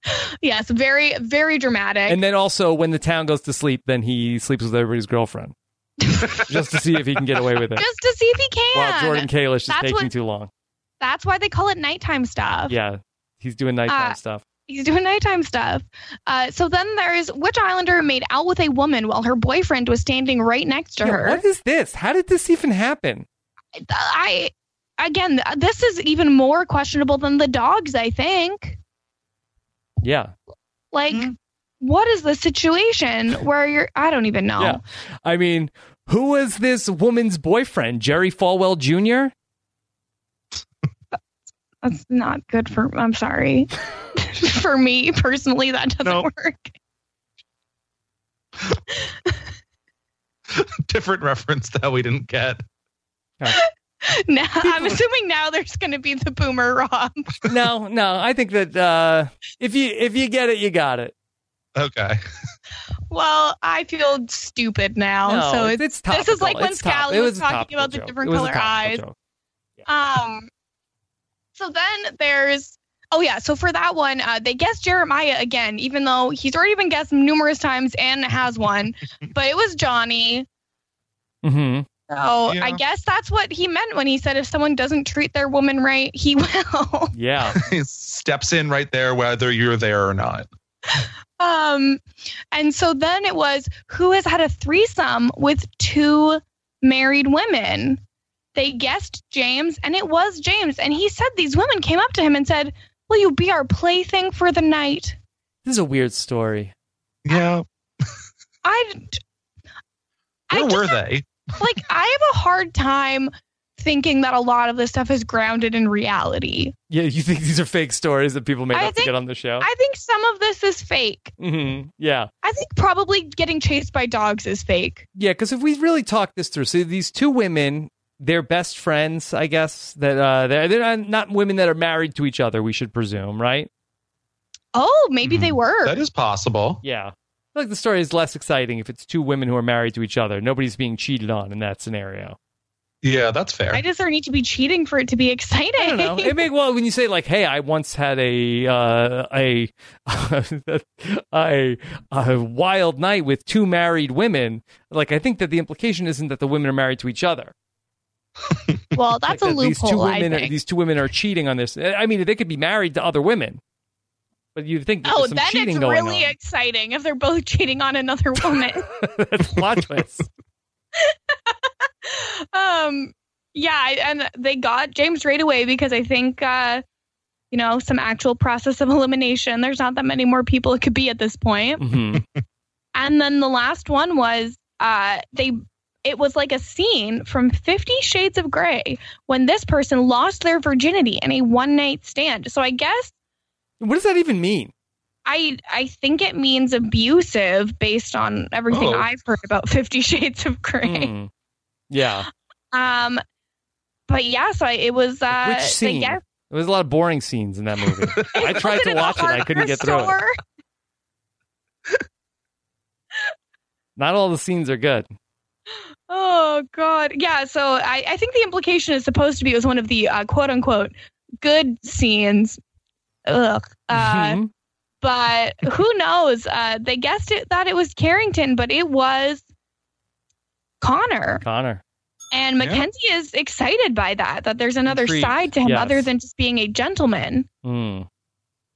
[laughs] yes, very, very dramatic. And then also, when the town goes to sleep, then he sleeps with everybody's girlfriend, [laughs] just to see if he can get away with it. just to see if he can. While Jordan Kalish is That's taking what- too long. That's why they call it nighttime stuff. Yeah, he's doing nighttime Uh, stuff. He's doing nighttime stuff. Uh, so then there's which Islander made out with a woman while her boyfriend was standing right next to Yeah, her. what is this? How did this even happen? I again, this is even more questionable than the dogs. I think. Yeah, Like, mm-hmm. what is the situation [laughs] where you're? I don't even know. yeah. I mean, who was this woman's boyfriend? Jerry Falwell Jr. That's not good for. I'm sorry. [laughs] for me personally, that doesn't Nope. work. [laughs] Different reference that we didn't get. [laughs] Now, I'm assuming now there's going to be the boomer Rob. [laughs] no, no. I think that uh, if you if you get it, you got it. Okay. [laughs] Well, I feel stupid now. No, so it's, it's, it's this is like when It's Scally it was, talking topical about the different It was a color eyes. joke. Um. So then there's. Oh yeah. So for that one, uh, they guessed Jeremiah again, even though he's already been guessed numerous times and has one. but it was Johnny. Mhm. So Yeah. I guess that's what he meant when he said if someone doesn't treat their woman right, he [laughs] will. Yeah. [laughs] He steps in right there, whether you're there or not. Um, and so then it was who has had a threesome with two married women? They guessed James, and it was James. And he said these women came up to him and said, Will you be our plaything for the night? This is a weird story. Yeah. I, I Where just were have- they? Like, I have a hard time thinking that a lot of this stuff is grounded in reality. Yeah, you think these are fake stories that people made I up to get on the show? I think some of this is fake. hmm Yeah. I think probably getting chased by dogs is fake. Yeah, because if we really talk this through, see, these two women, they're best friends, I guess. That uh, they're they're not, not women that are married to each other. We should presume, right? Oh, maybe they Mhm. were. That is possible. Yeah. I feel like the story is less exciting if it's two women who are married to each other. Nobody's being cheated on in that scenario. Yeah, that's fair. Why does there need to be cheating for it to be exciting? I don't know. It may well when you say like, "Hey, I once had a uh, a [laughs] a a wild night with two married women." Like, I think that the implication isn't that the women are married to each other. well, [laughs] that's Like a that these two loophole. I women, are, think. these two women are cheating on this. I mean, they could be married to other women, but you'd think that oh, some then cheating it's going really on. exciting if they're both [laughs] cheating on another woman. [laughs] That's plot twist. [laughs] um, yeah, and they got James right away because I think, uh, you know, some actual process of elimination. There's not that many more people it could be at this point. hmm And then the last one was uh, they. It was like a scene from Fifty Shades of Grey when this person lost their virginity in a one night stand. So I guess What does that even mean? I I think it means abusive based on everything Oh. I've heard about [laughs] Fifty Shades of Grey. Hmm. Yeah. Um, but yeah, so I, it was uh, Which scene? guess- There was a lot of boring scenes in that movie. [laughs] I tried to watch it. I couldn't get through it. [laughs] Not all the scenes are good. Oh God, yeah. So I, I think the implication is supposed to be it was one of the uh, quote unquote good scenes. Ugh. Uh, Mhm. but who knows? Uh, they guessed it that it was Carrington, but it was Connor. Connor. And Yeah. Mackenzie is excited by that. That there's another Intrigued, side to him yes. other than just being a gentleman. Mm.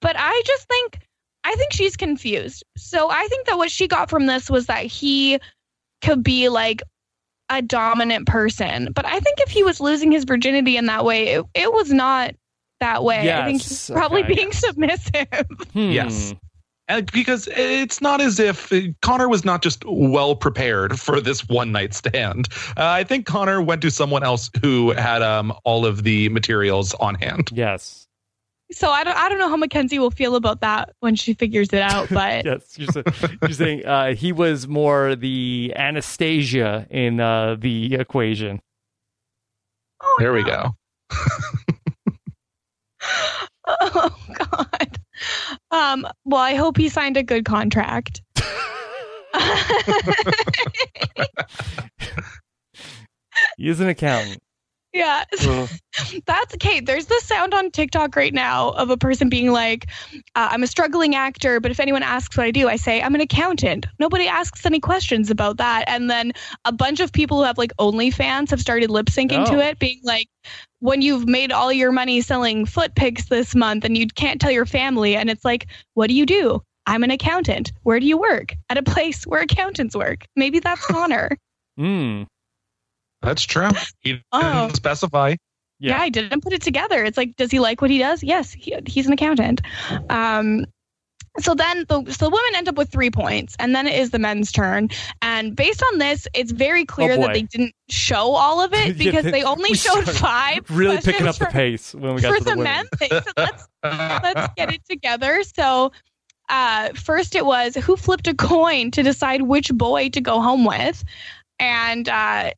But I just think I think she's confused. So I think that what she got from this was that he could be like a dominant person. But I think if he was losing his virginity in that way, it, it was not that way. I think he's probably okay. being submissive. Hmm. Yes. And because it's not as if Connor was not just well prepared for this one night stand. Uh, I think Connor went to someone else who had um, all of the materials on hand. Yes. So I don't I don't know how Mackenzie will feel about that when she figures it out. [laughs] But Yes. You're, sa- you're saying uh, he was more the Anastasia in uh, the equation. oh, There we go. [laughs] [laughs] Oh God. Um. Well, I hope he signed a good contract. [laughs] [laughs] He is an accountant. Yeah. Ugh. [laughs] That's okay. There's this sound on TikTok right now of a person being like, uh, I'm a struggling actor, but if anyone asks what I do, I say I'm an accountant. Nobody asks any questions about that. And then a bunch of people who have like OnlyFans have started lip syncing Oh. to it, being like, when you've made all your money selling foot pics this month and you can't tell your family, and it's like, what do you do? I'm an accountant. Where do you work? At a place where accountants work. Maybe that's [laughs] Connor. Mm. That's true. He didn't Oh. specify. Yeah. Yeah. I didn't put it together. It's like, does he like what he does? Yes, he, he's an accountant. Um, so then the so the women end up with three points, and then it is the men's turn. And based on this, it's very clear Oh, that they didn't show all of it [laughs] Yeah, because they- they only [laughs] showed five. Really picking questions up the pace when we got for to the, the, women. men thing. So let's let's get it together. So uh, first it was who flipped a coin to decide which boy to go home with, and uh,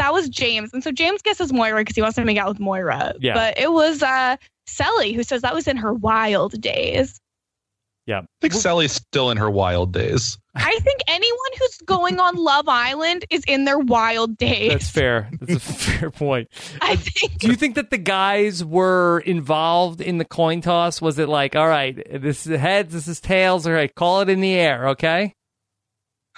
that was James. And so James guesses Moira because he wants to make out with Moira. Yeah. But it was uh, Cely who says that was in her wild days. Yeah. I think Cely's still in her wild days. I think anyone who's going on Love Island is in their wild days. That's fair. That's a fair point. [laughs] I think Do you think that the guys were involved in the coin toss? Was it like, all right, this is heads, this is tails, all right, call it in the air, okay?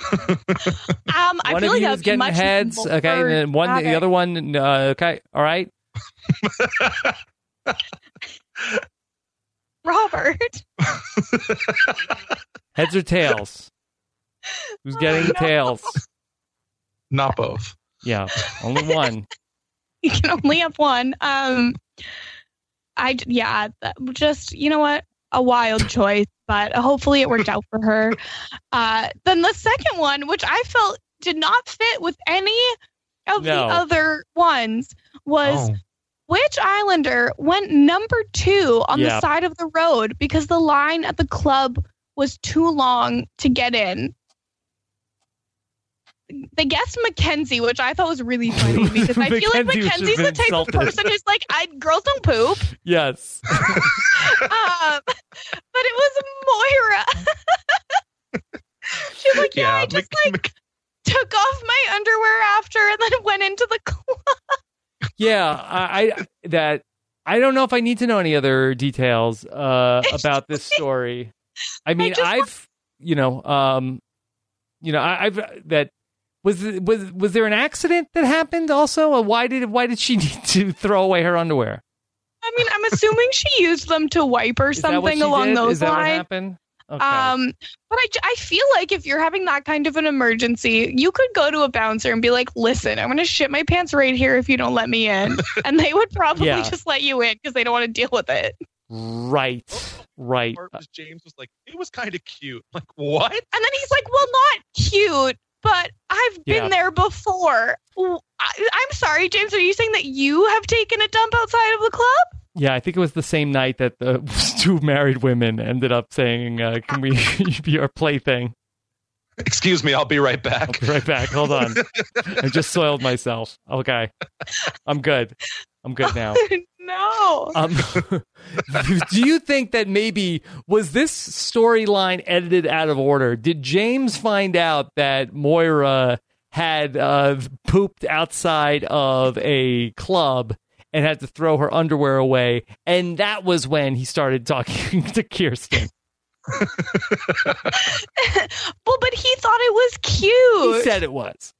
Um, I one feel of like you that is getting much heads, okay, and then one, the other one, uh, okay, all right. [laughs] Robert. [laughs] Heads or tails? Who's getting no. tails? [laughs] Not both. Yeah, only one. you can only have one. Um, I yeah, just you know what, a wild choice, but hopefully it worked out for her. [laughs] Uh, then the second one, which I felt did not fit with any of No. the other ones, was Oh. which Islander went number two on the side of the road because the line at the club was too long to get in. They guessed Mackenzie, which I thought was really funny [laughs] because I feel like Mackenzie should have Mackenzie's the type insulted. of person who's like, I girls don't poop. Yes. [laughs] Um, but it was Moira. [laughs] She's like, yeah, I just Mc- like Mc- took off my underwear after and then went into the club. Yeah, I, I that I don't know if I need to know any other details uh, about this story. I mean, just I've you know, um, you know, I, I've that was was was there an accident that happened also? Why did why did she [laughs] need to throw away her underwear? I mean, I'm assuming she used them to wipe or Is that what something she along did? those Is that what lines. happened? Okay. Um, but I, j- I feel like if you're having that kind of an emergency, you could go to a bouncer and be like, listen, I'm going to shit my pants right here if you don't let me in. [laughs] and they would probably Yeah. just let you in because they don't want to deal with it. right, right. was James was like, it was kind of cute. [laughs] Like, what? And then he's like, well, not cute, but I've been Yeah. there before. I'm sorry, James, are you saying that you have taken a dump outside of the club? Yeah, I think it was the same night that the [laughs] two married women ended up saying, uh, "Can we [laughs] be our plaything?" Excuse me, I'll be right I'll back. be right back. Hold on. I just soiled myself. Okay. I'm good. I'm good now. [laughs] no. Um, [laughs] do you think that maybe was this storyline edited out of order? Did James find out that Moira had uh, pooped outside of a club and had to throw her underwear away, and that was when he started talking [laughs] to Kierstan? [laughs] well, but he thought it was cute. He said it was.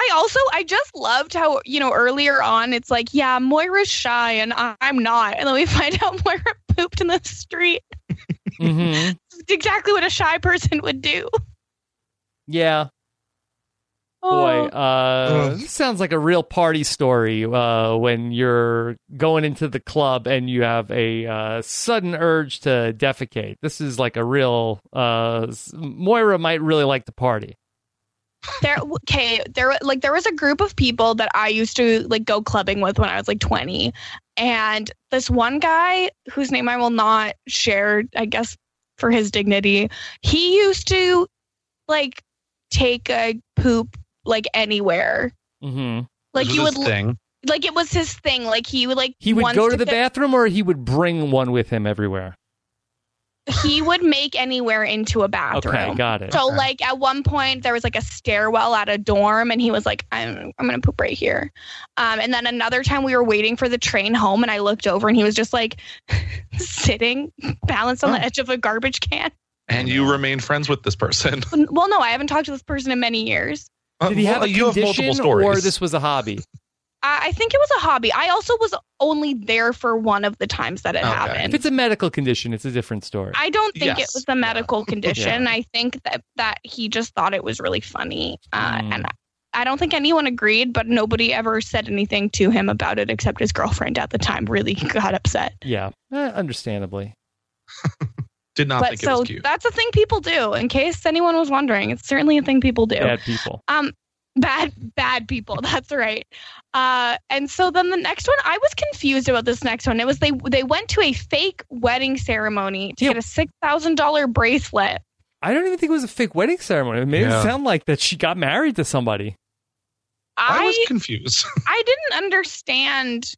I also I just loved how you know earlier on it's like yeah Moira's shy and I- I'm not and then we [laughs] find out Moira pooped in the street. [laughs] hmm exactly what a shy person would do. Yeah. Boy, Oh. uh, this sounds like a real party story uh, when you're going into the club and you have a uh, sudden urge to defecate. This is like a real. Uh, Moira might really like the party. There okay there like there was a group of people that I used to like go clubbing with when I was like 20 and this one guy whose name I will not share I guess for his dignity he used to like take a poop like anywhere hmm like you would thing. like it was his thing like he would like He would wants go to the fit- bathroom, or he would bring one with him everywhere. He would make anywhere into a bathroom. Okay, got it. So Okay. like at one point there was like a stairwell at a dorm and he was like I'm I'm going to poop right here. Um and then another time we were waiting for the train home and I looked over and he was just like [laughs] sitting balanced on the Oh. edge of a garbage can. And you remain friends with this person. [laughs] Well no, I haven't talked to this person in many years. Did he have Well, a you have multiple condition stories. or this was a hobby? I I think it was a hobby. I also was only there for one of the times that it Okay. If it's a medical condition, it's a different story. I don't think it was a medical [laughs] condition. Yeah. I think that that he just thought it was really funny, uh, Mm. and I- I don't think anyone agreed. But nobody ever said anything to him about it, except his girlfriend at the time really [laughs] got upset. yeah, eh, understandably. [laughs] Did not but think it so was cute. that's a thing people do. In case anyone was wondering, it's certainly a thing people do. Bad people. Um, bad bad people. [laughs] That's right. Uh, and so then the next one, I was confused about this next one. It was they they went to a fake wedding ceremony to Yeah. get a six thousand dollar bracelet. I don't even think it was a fake wedding ceremony. It made Yeah. it sound like that she got married to somebody. I I was confused. [laughs] I didn't understand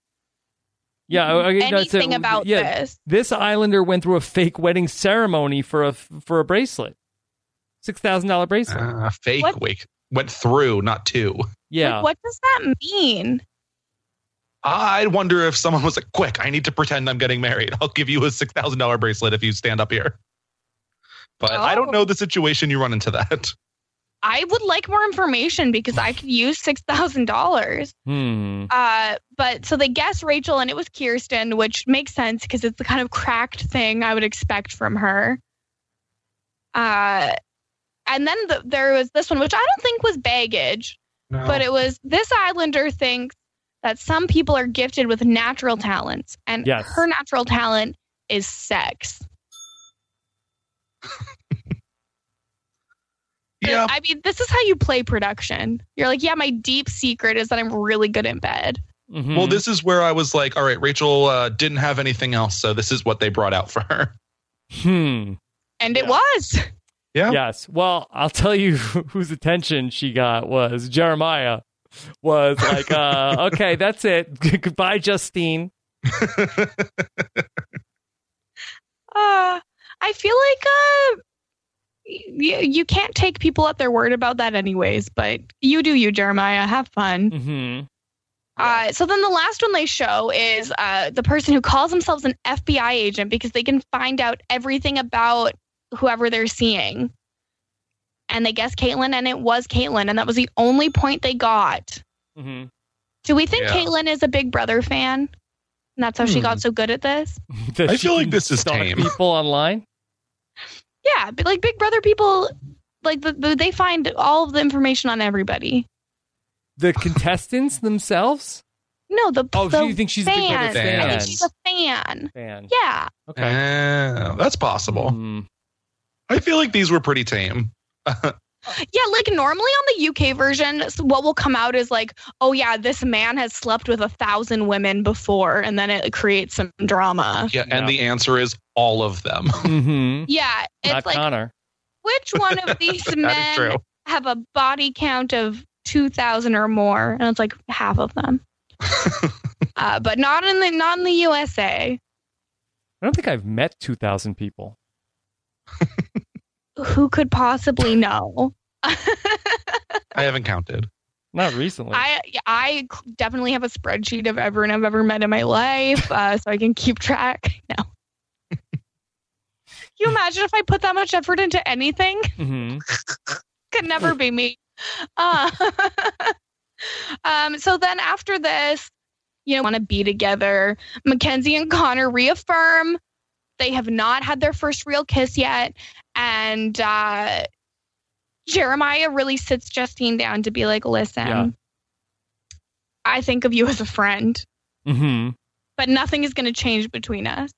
Yeah, okay, no, it's a- anything about yeah, this. This Islander went through a fake wedding ceremony for a for a bracelet, six thousand dollar bracelet. uh, fake What? wake went through, not two. yeah, Like, what does that mean? I wonder if someone was like, "Quick, I need to pretend I'm getting married. I'll give you a six thousand dollar bracelet if you stand up here." But I don't Oh. know the situation you run into that. I would like more information because I could use six thousand dollars. hmm. Uh, but so they guessed Rachel, and it was Kierstan, which makes sense because it's the kind of cracked thing I would expect from her. Uh, and then the, there was this one, which I don't think was baggage, No. but it was this Islander thinks that some people are gifted with natural talents, and Yes. her natural talent is sex. [laughs] yeah, I mean, this is how you play production. You're like, yeah, my deep secret is that I'm really good in bed. Mhm. Well, this is where I was like, all right, Rachel uh, didn't have anything else, so this is what they brought out for her. hmm. And it was. Yeah. Yes. Well, I'll tell you [laughs] whose attention she got was Jeremiah. Was like, uh, [laughs] okay, that's it. [laughs] Goodbye, Justine. Uh, I feel like uh, you, you can't take people at their word about that, anyways. But you do you, Jeremiah. Have fun. hmm Uh, so then the last one they show is uh, the person who calls themselves an FBI agent because they can find out everything about whoever they're seeing. And they guessed Kaitlynn, and it was Kaitlynn, and that was the only point they got. hmm Do we think Yeah. Kaitlynn is a Big Brother fan? And that's how she Hmm. got so good at this? [laughs] I feel like this is stalk tame. people online. Yeah, but like Big Brother people, like the, the, they find all of the information on everybody. The contestants themselves. No, the Oh, the so you think she's a Big Brother fan. I think she's a fan. Fan. Yeah. Okay. Oh, that's possible. Hmm. I feel like these were pretty tame. [laughs] Yeah, like normally on the UK version, what will come out is like, oh yeah, this man has slept with a thousand women before, and then it creates some drama. Yeah, and Yeah. the answer is all of them. [laughs] hmm Yeah, it's Not like Connor. which one of [laughs] these men have a body count of two thousand or more, and it's like half of them. uh, but not in the not in the USA. I don't think I've met two thousand people. Who could possibly know? I haven't counted. Not recently. I I definitely have a spreadsheet of everyone I've ever met in my life, uh, so I can keep track. [laughs] No. You imagine if I put that much effort into anything? hmm Could never be me. Uh, [laughs] um. So then after this, you know, want to be together. Mackenzie and Connor reaffirm they have not had their first real kiss yet, and uh, Jeremiah really sits Justine down to be like, "Listen, Yeah. I think of you as a friend, hmm but nothing is going to change between us."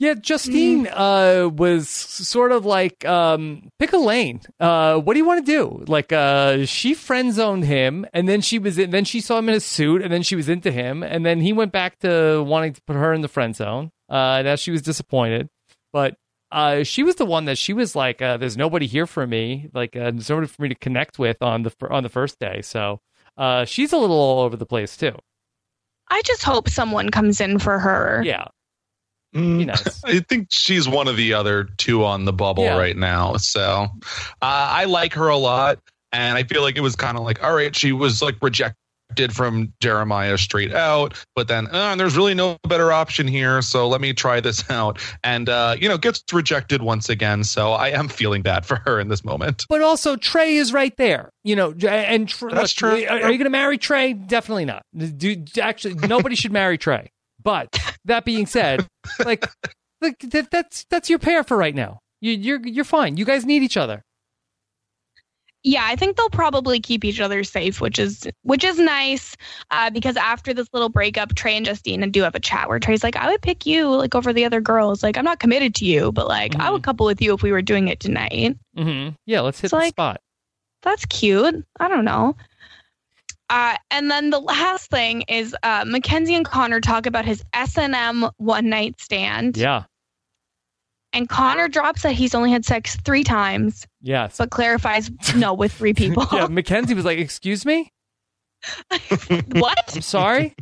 Yeah, Justine uh, was sort of like um, pick a lane. Uh, what do you want to do? Like uh, she friend zoned him, and then she was in, then she saw him in a suit, and then she was into him, and then he went back to wanting to put her in the friend zone. Uh, now she was disappointed, but uh, she was the one that she was like, uh, "There's nobody here for me. Like, uh, there's nobody for me to connect with on the on the first day." So uh, she's a little all over the place too. I just hope someone comes in for her. Yeah, Mm, Be nice. [laughs] I think she's one of the other two on the bubble Yeah. right now. So uh, I like her a lot. And I feel like it was kind of like, all right, she was like rejected from Jeremiah straight out, but then uh, there's really no better option here. So let me try this [laughs] out. And, uh, you know, gets rejected once again. So I am feeling bad [laughs] for her in this moment. But also, Trey is right there. You know, and Tr- That's true. Are, are you going to marry Trey? Definitely not. Do, actually, nobody should marry Trey. But that being said, like, [laughs] like that, that's that's your pair for right now. You, you're you're fine. You guys need each other. Yeah, I think they'll probably keep each other safe, which is which is nice. Uh, because after this little breakup, Trey and Justine do have a chat where Trey's like, "I would pick you like over the other girls. Like, I'm not committed to you, but like, I would couple with you if we were doing it tonight." Mm-hmm. Yeah, let's hit It's the like- spot. That's cute. I don't know. Uh, and then the last thing is uh, Mackenzie and Connor talk about his S and M one night stand. Yeah. And Connor drops that he's only had sex three times, Yes. but clarifies no with three [laughs] people. yeah. [laughs] Mackenzie was like, "Excuse me, [laughs] what? I'm sorry."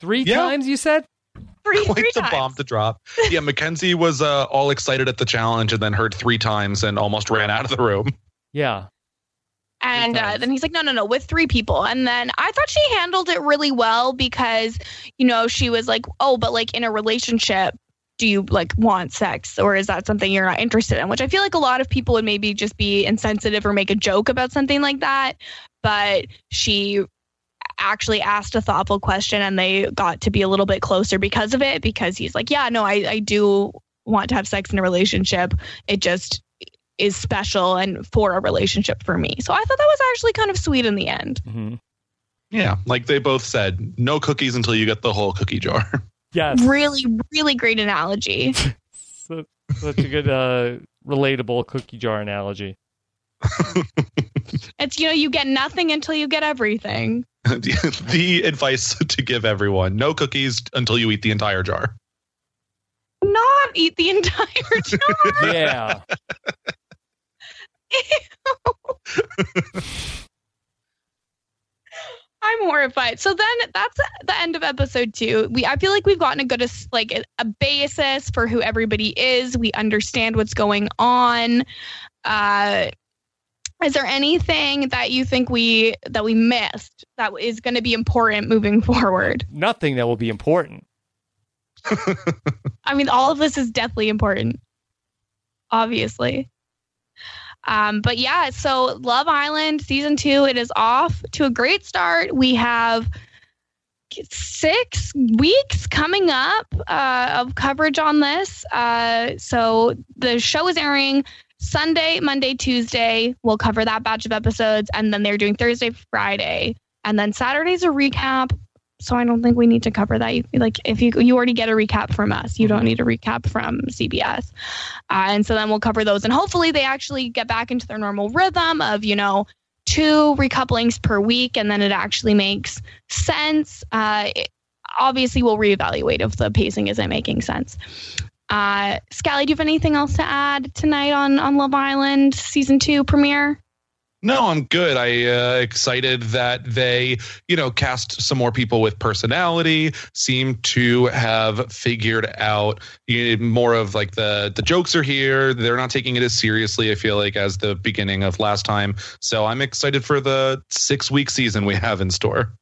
Three Yeah. times you said? Three, Quite three the times. bomb to drop. Yeah, Mackenzie was uh, all excited at the challenge and then heard three times and almost ran out of the room. Yeah. And uh, then he's like, no, no, no, with three people. And then I thought she handled it really well because, you know, she was like, oh, but like in a relationship, do you like want sex or is that something you're not interested in? Which I feel like a lot of people would maybe just be insensitive or make a joke about something like that. But she actually asked a thoughtful question and they got to be a little bit closer because of it because he's like, yeah, no, I, I do want to have sex in a relationship. It just is special and for a relationship for me. So I thought that was actually kind of sweet in the end. hmm Yeah, like they both said, no cookies until you get the whole cookie jar. [laughs] Yes. Really, really great analogy. [laughs] So, such a good, uh, relatable cookie jar analogy. [laughs] It's, you know, you get nothing until you get everything. [laughs] the, the advice to give everyone no cookies until you eat the entire jar. Not eat the entire jar. Yeah. I'm horrified. So then that's the end of episode two. We I feel like we've gotten a good like a, a basis for who everybody is. We understand what's going on. Uh, is there anything that you think we that we missed that is going to be important moving [laughs] forward? Nothing that will be important. [laughs] I mean, all of this is deathly important, obviously. Um, but yeah, so Love Island season two, it is off to a great start. We have six weeks coming up uh, of coverage on this. Uh, so the show is airing Sunday, Monday, Tuesday. We'll cover that batch of episodes, and then they're doing Thursday, Friday, and then Saturday's a recap. So I don't think we need to cover that. Like if you you already get a recap from us, you don't need a recap from CBS. Uh, and so then we'll cover those, and hopefully they actually get back into their normal rhythm of you know two recouplings per week, and then it actually makes sense. Uh, it- obviously, we'll reevaluate if the pacing isn't making sense. Uh, Scally, do you have anything else to add tonight on on Love Island season two premiere? No, I'm good. I uh, excited that they, you know, cast some more people with personality. Seem to have figured out you know, more of like the the jokes are here. They're not taking it as seriously. I feel like as the beginning of last time. So I'm excited for the six week season we have in store.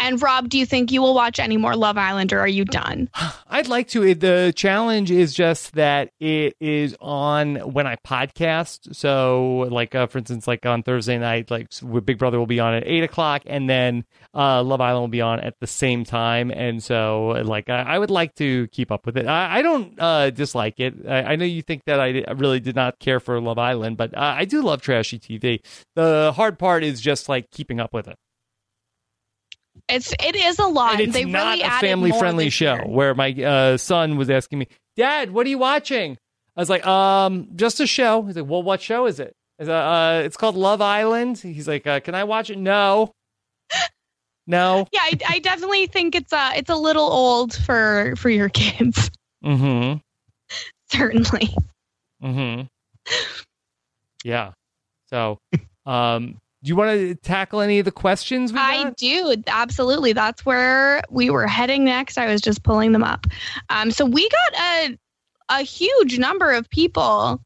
And Rob, do you think you will watch any more Love Island, or are you done? [gasps] I'd like to. The challenge is just that it is on when I podcast. So, like uh, for instance, like on Thursday night, like Big Brother will be on at eight o'clock, and then uh, Love Island will be on at the same time. And so, like, I, I would like to keep up with it. I, I don't uh, dislike it. I, I know you think that I, really did not care for Love Island, but I do love trashy TV. The hard part is just like keeping up with it. It's it is a lot. and it's they not really a family friendly show year. where my uh, son was asking me dad what are you watching? I was like um just a show. He's like well what show is it? I said, uh, it's called love island. He's like uh, can i watch it? No. [laughs] No. Yeah, I, I definitely think it's uh it's a little old for for your [laughs] kids. mm-hmm. Certainly. mm-hmm. Yeah. So um Do you want to tackle any of the questions we I do absolutely. That's where we were heading next. I was just pulling them up. Um, so we got a a huge number of people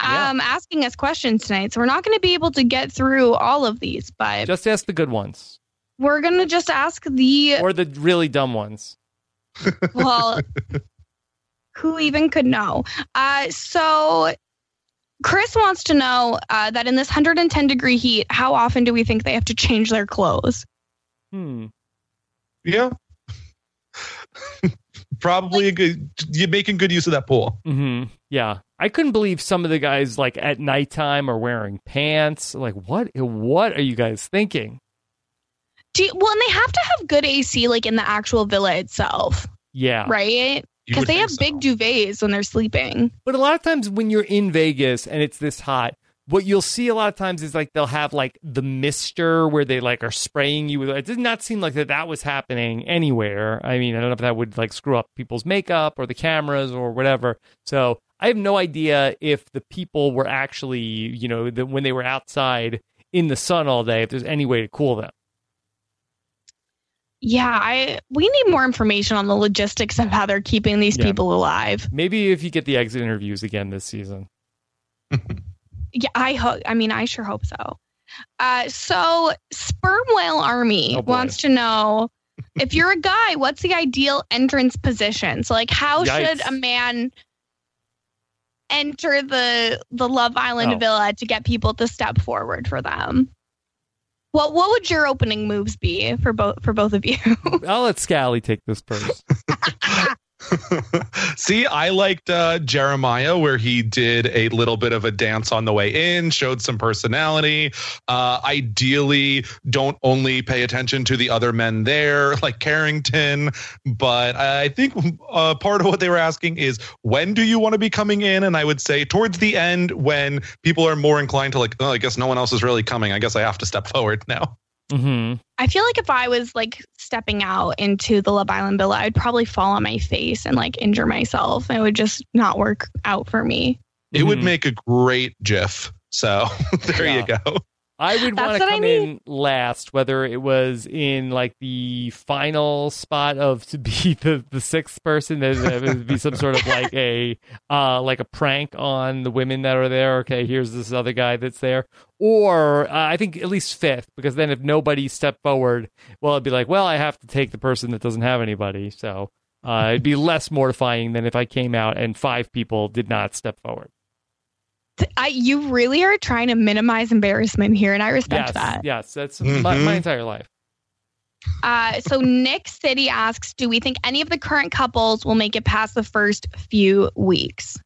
Yeah. um, asking us questions tonight. So we're not going to be able to get through all of these, but Just ask the good ones we're going to just ask the or the really dumb ones. well, who even could know? Uh, so Chris wants to know uh, that in this 110 degree heat, how often do we think they have to change their clothes? Hmm. Yeah. [laughs] Probably a good. You're making good use of that pool. hmm Yeah, I couldn't believe some of the guys like at nighttime are wearing pants. Like, what? What are you guys thinking? Do you, well, and they have to have good AC like in the actual villa itself, Yeah, right? You Because they have so. big duvets when they're sleeping. But a lot of times when you're in Vegas and it's this hot, what you'll see a lot of times is like they'll have like the mister where they like are spraying you with it did not seem like that that was happening anywhere. I mean, I don't know if that would like screw up people's makeup or the cameras or whatever. So I have no idea if the people were actually, you know, the, when they were outside in the sun all day, if there's any way to cool them. Yeah, I we need more information on the logistics of how they're keeping these Yeah. people alive. Maybe if you get the exit interviews again this season. [laughs] Yeah, I hope. I mean, I sure hope so. Uh, so, Sperm Whale Army Oh, wants to know if you're a guy, what's the ideal entrance position? So, like, how should a man enter the the Love Island Oh. villa to get people to step forward for them? What what would your opening moves be for both for both of you? I'll let Scally take this [laughs] first. [laughs] See, I liked uh, Jeremiah where he did a little bit of a dance on the way in, showed some personality. Uh, ideally, don't only pay attention to the other men there, [laughs] like Carrington. But I think uh, part of what they were asking is when do you want to be coming in? And I would say towards the end when people are more inclined to like, oh, I guess no one else is really coming. I guess I have to step forward now. Hmm I feel like if I was like stepping out into the Love Island villa, I'd probably fall on my face and like injure myself. It would just not work out for me. It would Mhm. make a great GIF. So [laughs] there Yeah. you go. I would want to I come mean. in last, whether it was in like the final spot of to be [laughs] the, the sixth person, that that would be some sort of like a uh like a prank on the women that are there. Okay, here's this other guy that's there, or uh, I think at least fifth, because then if nobody stepped forward, well, it'd be like, well, I have to take the person that doesn't have anybody, so uh, it'd be less mortifying than if I came out and five people did not step forward. Th- I you really are trying to minimize embarrassment here, and I respect Yes, that. yes, that's my, my Mhm. entire life. Uh, so Nick City asks, do we think any of the current couples will make it past the first few weeks?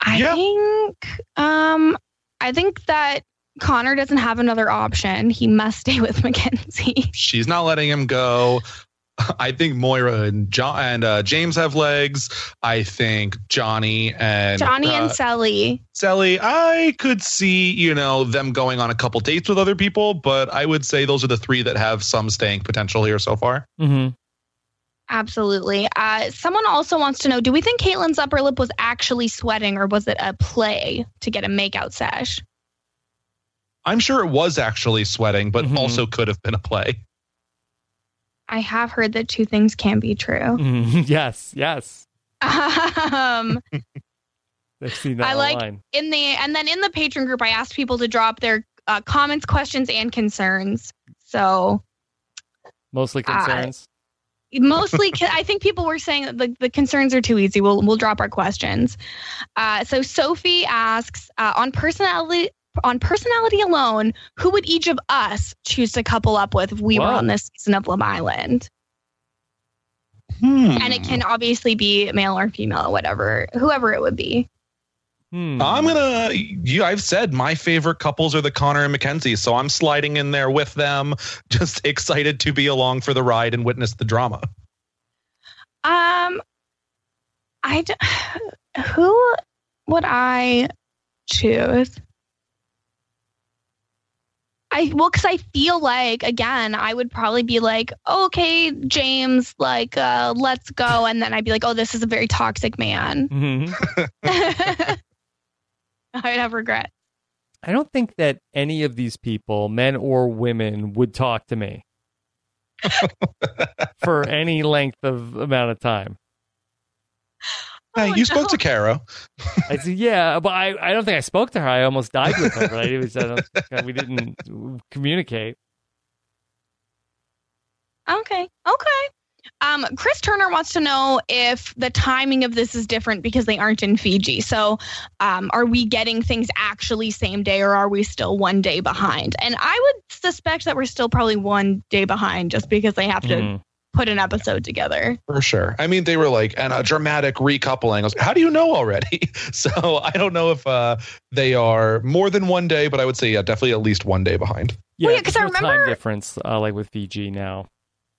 I Yeah. think um I think that Connor doesn't have another option. He must stay with [laughs] Mackenzie. She's not letting him go. [laughs] I think Moira and John and uh, James have legs. I think Johnny and Johnny uh, and Cely. Cely. I could see you know them going on a couple dates with other people, but I would say those are the three that have some staying potential here so far. Mm-hmm. Absolutely. Uh, someone also wants to know Do we think Kaitlynn's upper lip was actually sweating or was it a play to get a makeout sesh? I'm sure it was actually sweating, but Mhm. also could have been a play. I have heard that two things can be true. [laughs] Mhm. Yes, yes. um, [laughs] I've seen that I like- online. in the and then in the Patreon group, I asked people to drop their uh, comments, questions, and concerns. So Mostly uh, concerns. mostly, [laughs] I think people were saying that the, the concerns are too easy. We'll we'll drop our questions. Uh, so Sophie asks uh, on personality. On personality alone, who would each of us choose to couple up with if we were on this season of Love Island? Hmm. And it can obviously be male or female, whatever, whoever it would be. Hmm. I'm gonna. You, I've said my favorite couples are the Connor and Mackenzie, so I'm sliding in there with them. [laughs] Just excited to be along for the ride and witness the drama. Um, I d- [sighs] who would I choose? I well, because I feel like again, I would probably be like, okay, James, like, uh, let's go, and then I'd be like, oh, this is a very toxic man. Mhm. I would have regret. I don't think that any of these people, men or women, would talk to me [laughs] for any length of amount of time. Hey, Oh, you spoke to Caro. I said, yeah, but I, I don't think I spoke to her. I almost died with her, but I was, I don't, [laughs] we didn't communicate. Okay. Okay. Um, Chris Turner wants to know if the timing of this is different because they aren't in Fiji. So, um, are we getting things actually same day or are we still one day behind? And I would suspect that we're still probably one day behind just because they have to Mhm. Put an episode together. For sure. I mean, they were like, and a dramatic recoupling. I was like, how do you know already? [laughs] So I don't know if uh, they are more than one day, but I would say, yeah, definitely at least one day behind. Yeah, yeah, 'cause there's I no time remember- difference uh, like with Fiji now.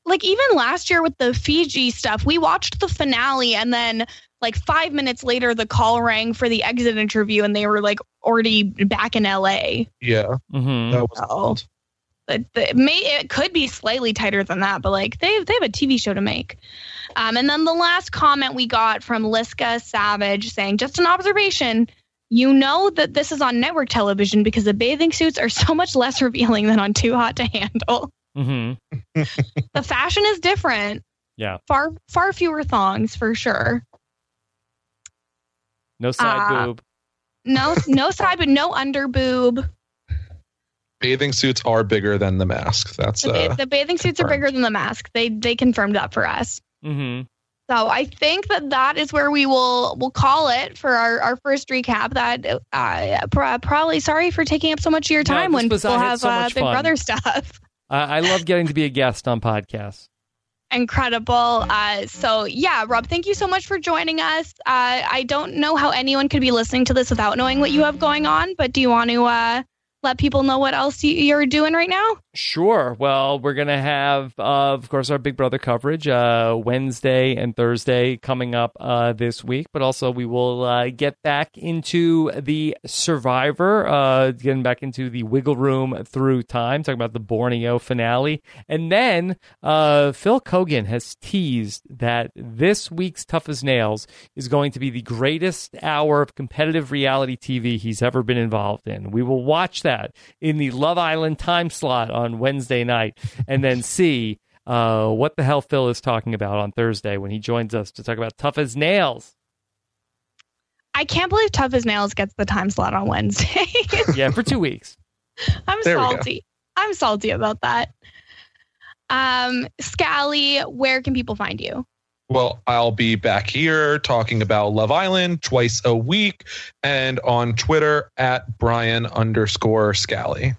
Like even last year with the Fiji stuff, we watched the finale and then like five minutes later the call rang for the exit interview and they were like already back in LA. Yeah. hmm That was Oh. It, it may it could be slightly tighter than that, but like they they have a TV show to make. Um, and then the last comment we got from Liska Savage saying, just an observation. You know that this is on network television because the bathing suits are so much less [laughs] revealing than on Too Hot to Handle. hmm [laughs] The fashion is different. Yeah. Far far fewer thongs for sure. No side Uh, boob. No no side but no under boob. Bathing suits are bigger than the mask. That's The, ba- uh, the bathing suits are bigger than the mask. They they confirmed that for us. hmm So I think that that is where we will will call it for our, our first recap. That uh, pro- probably sorry for taking up so much of your time this when was- I people have so uh, Big fun. Brother stuff. [laughs] I, I love getting to be a guest on podcasts. Incredible. Uh, so yeah, Rob, thank you so much for joining us. Uh, I don't know how anyone could be listening to this without knowing what you have going on, but do you want to uh, let people know what else you, you're doing right now? Sure. Well, we're going to have, uh, of course, our Big Brother coverage uh, Wednesday and Thursday coming up uh, this week, but also we will uh, get back into the Survivor, uh, getting back into the Wiggle Room through time, talking about the Borneo finale. And then uh, Phil Keoghan has teased that this week's Tough as Nails is going to be the greatest hour of competitive reality TV he's ever been involved in. We will watch that in the Love Island time slot on Wednesday night and then see uh, what the hell Phil is talking about on Thursday when he joins us to talk about Tough as Nails. I can't believe Tough as Nails gets the time slot on Wednesday. [laughs] Yeah, for two weeks. I'm There we salty. I'm salty about that. Um, Scally, where can people find you? Well, I'll be back here talking about Love Island twice a week and on Twitter at Brian underscore Scally.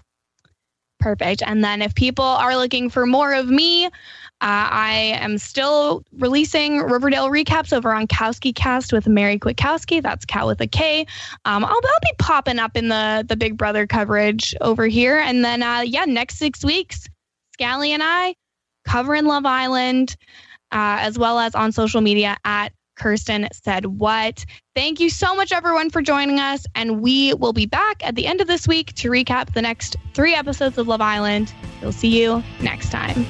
Perfect. And then if people are looking for more of me, uh, I am still releasing Riverdale recaps over on Kowski Cast with Mary Kwiatkowski. That's Cow with a K. Um, I'll, I'll be popping up in the the Big Brother coverage over here. And then, uh, yeah, next six weeks, Scally and I covering Love Island, uh, as well as on social media at Kirsten said what. Thank you so much, everyone, for joining us. And we will be back at the end of this week to recap the next three episodes of Love Island. We'll see you next time.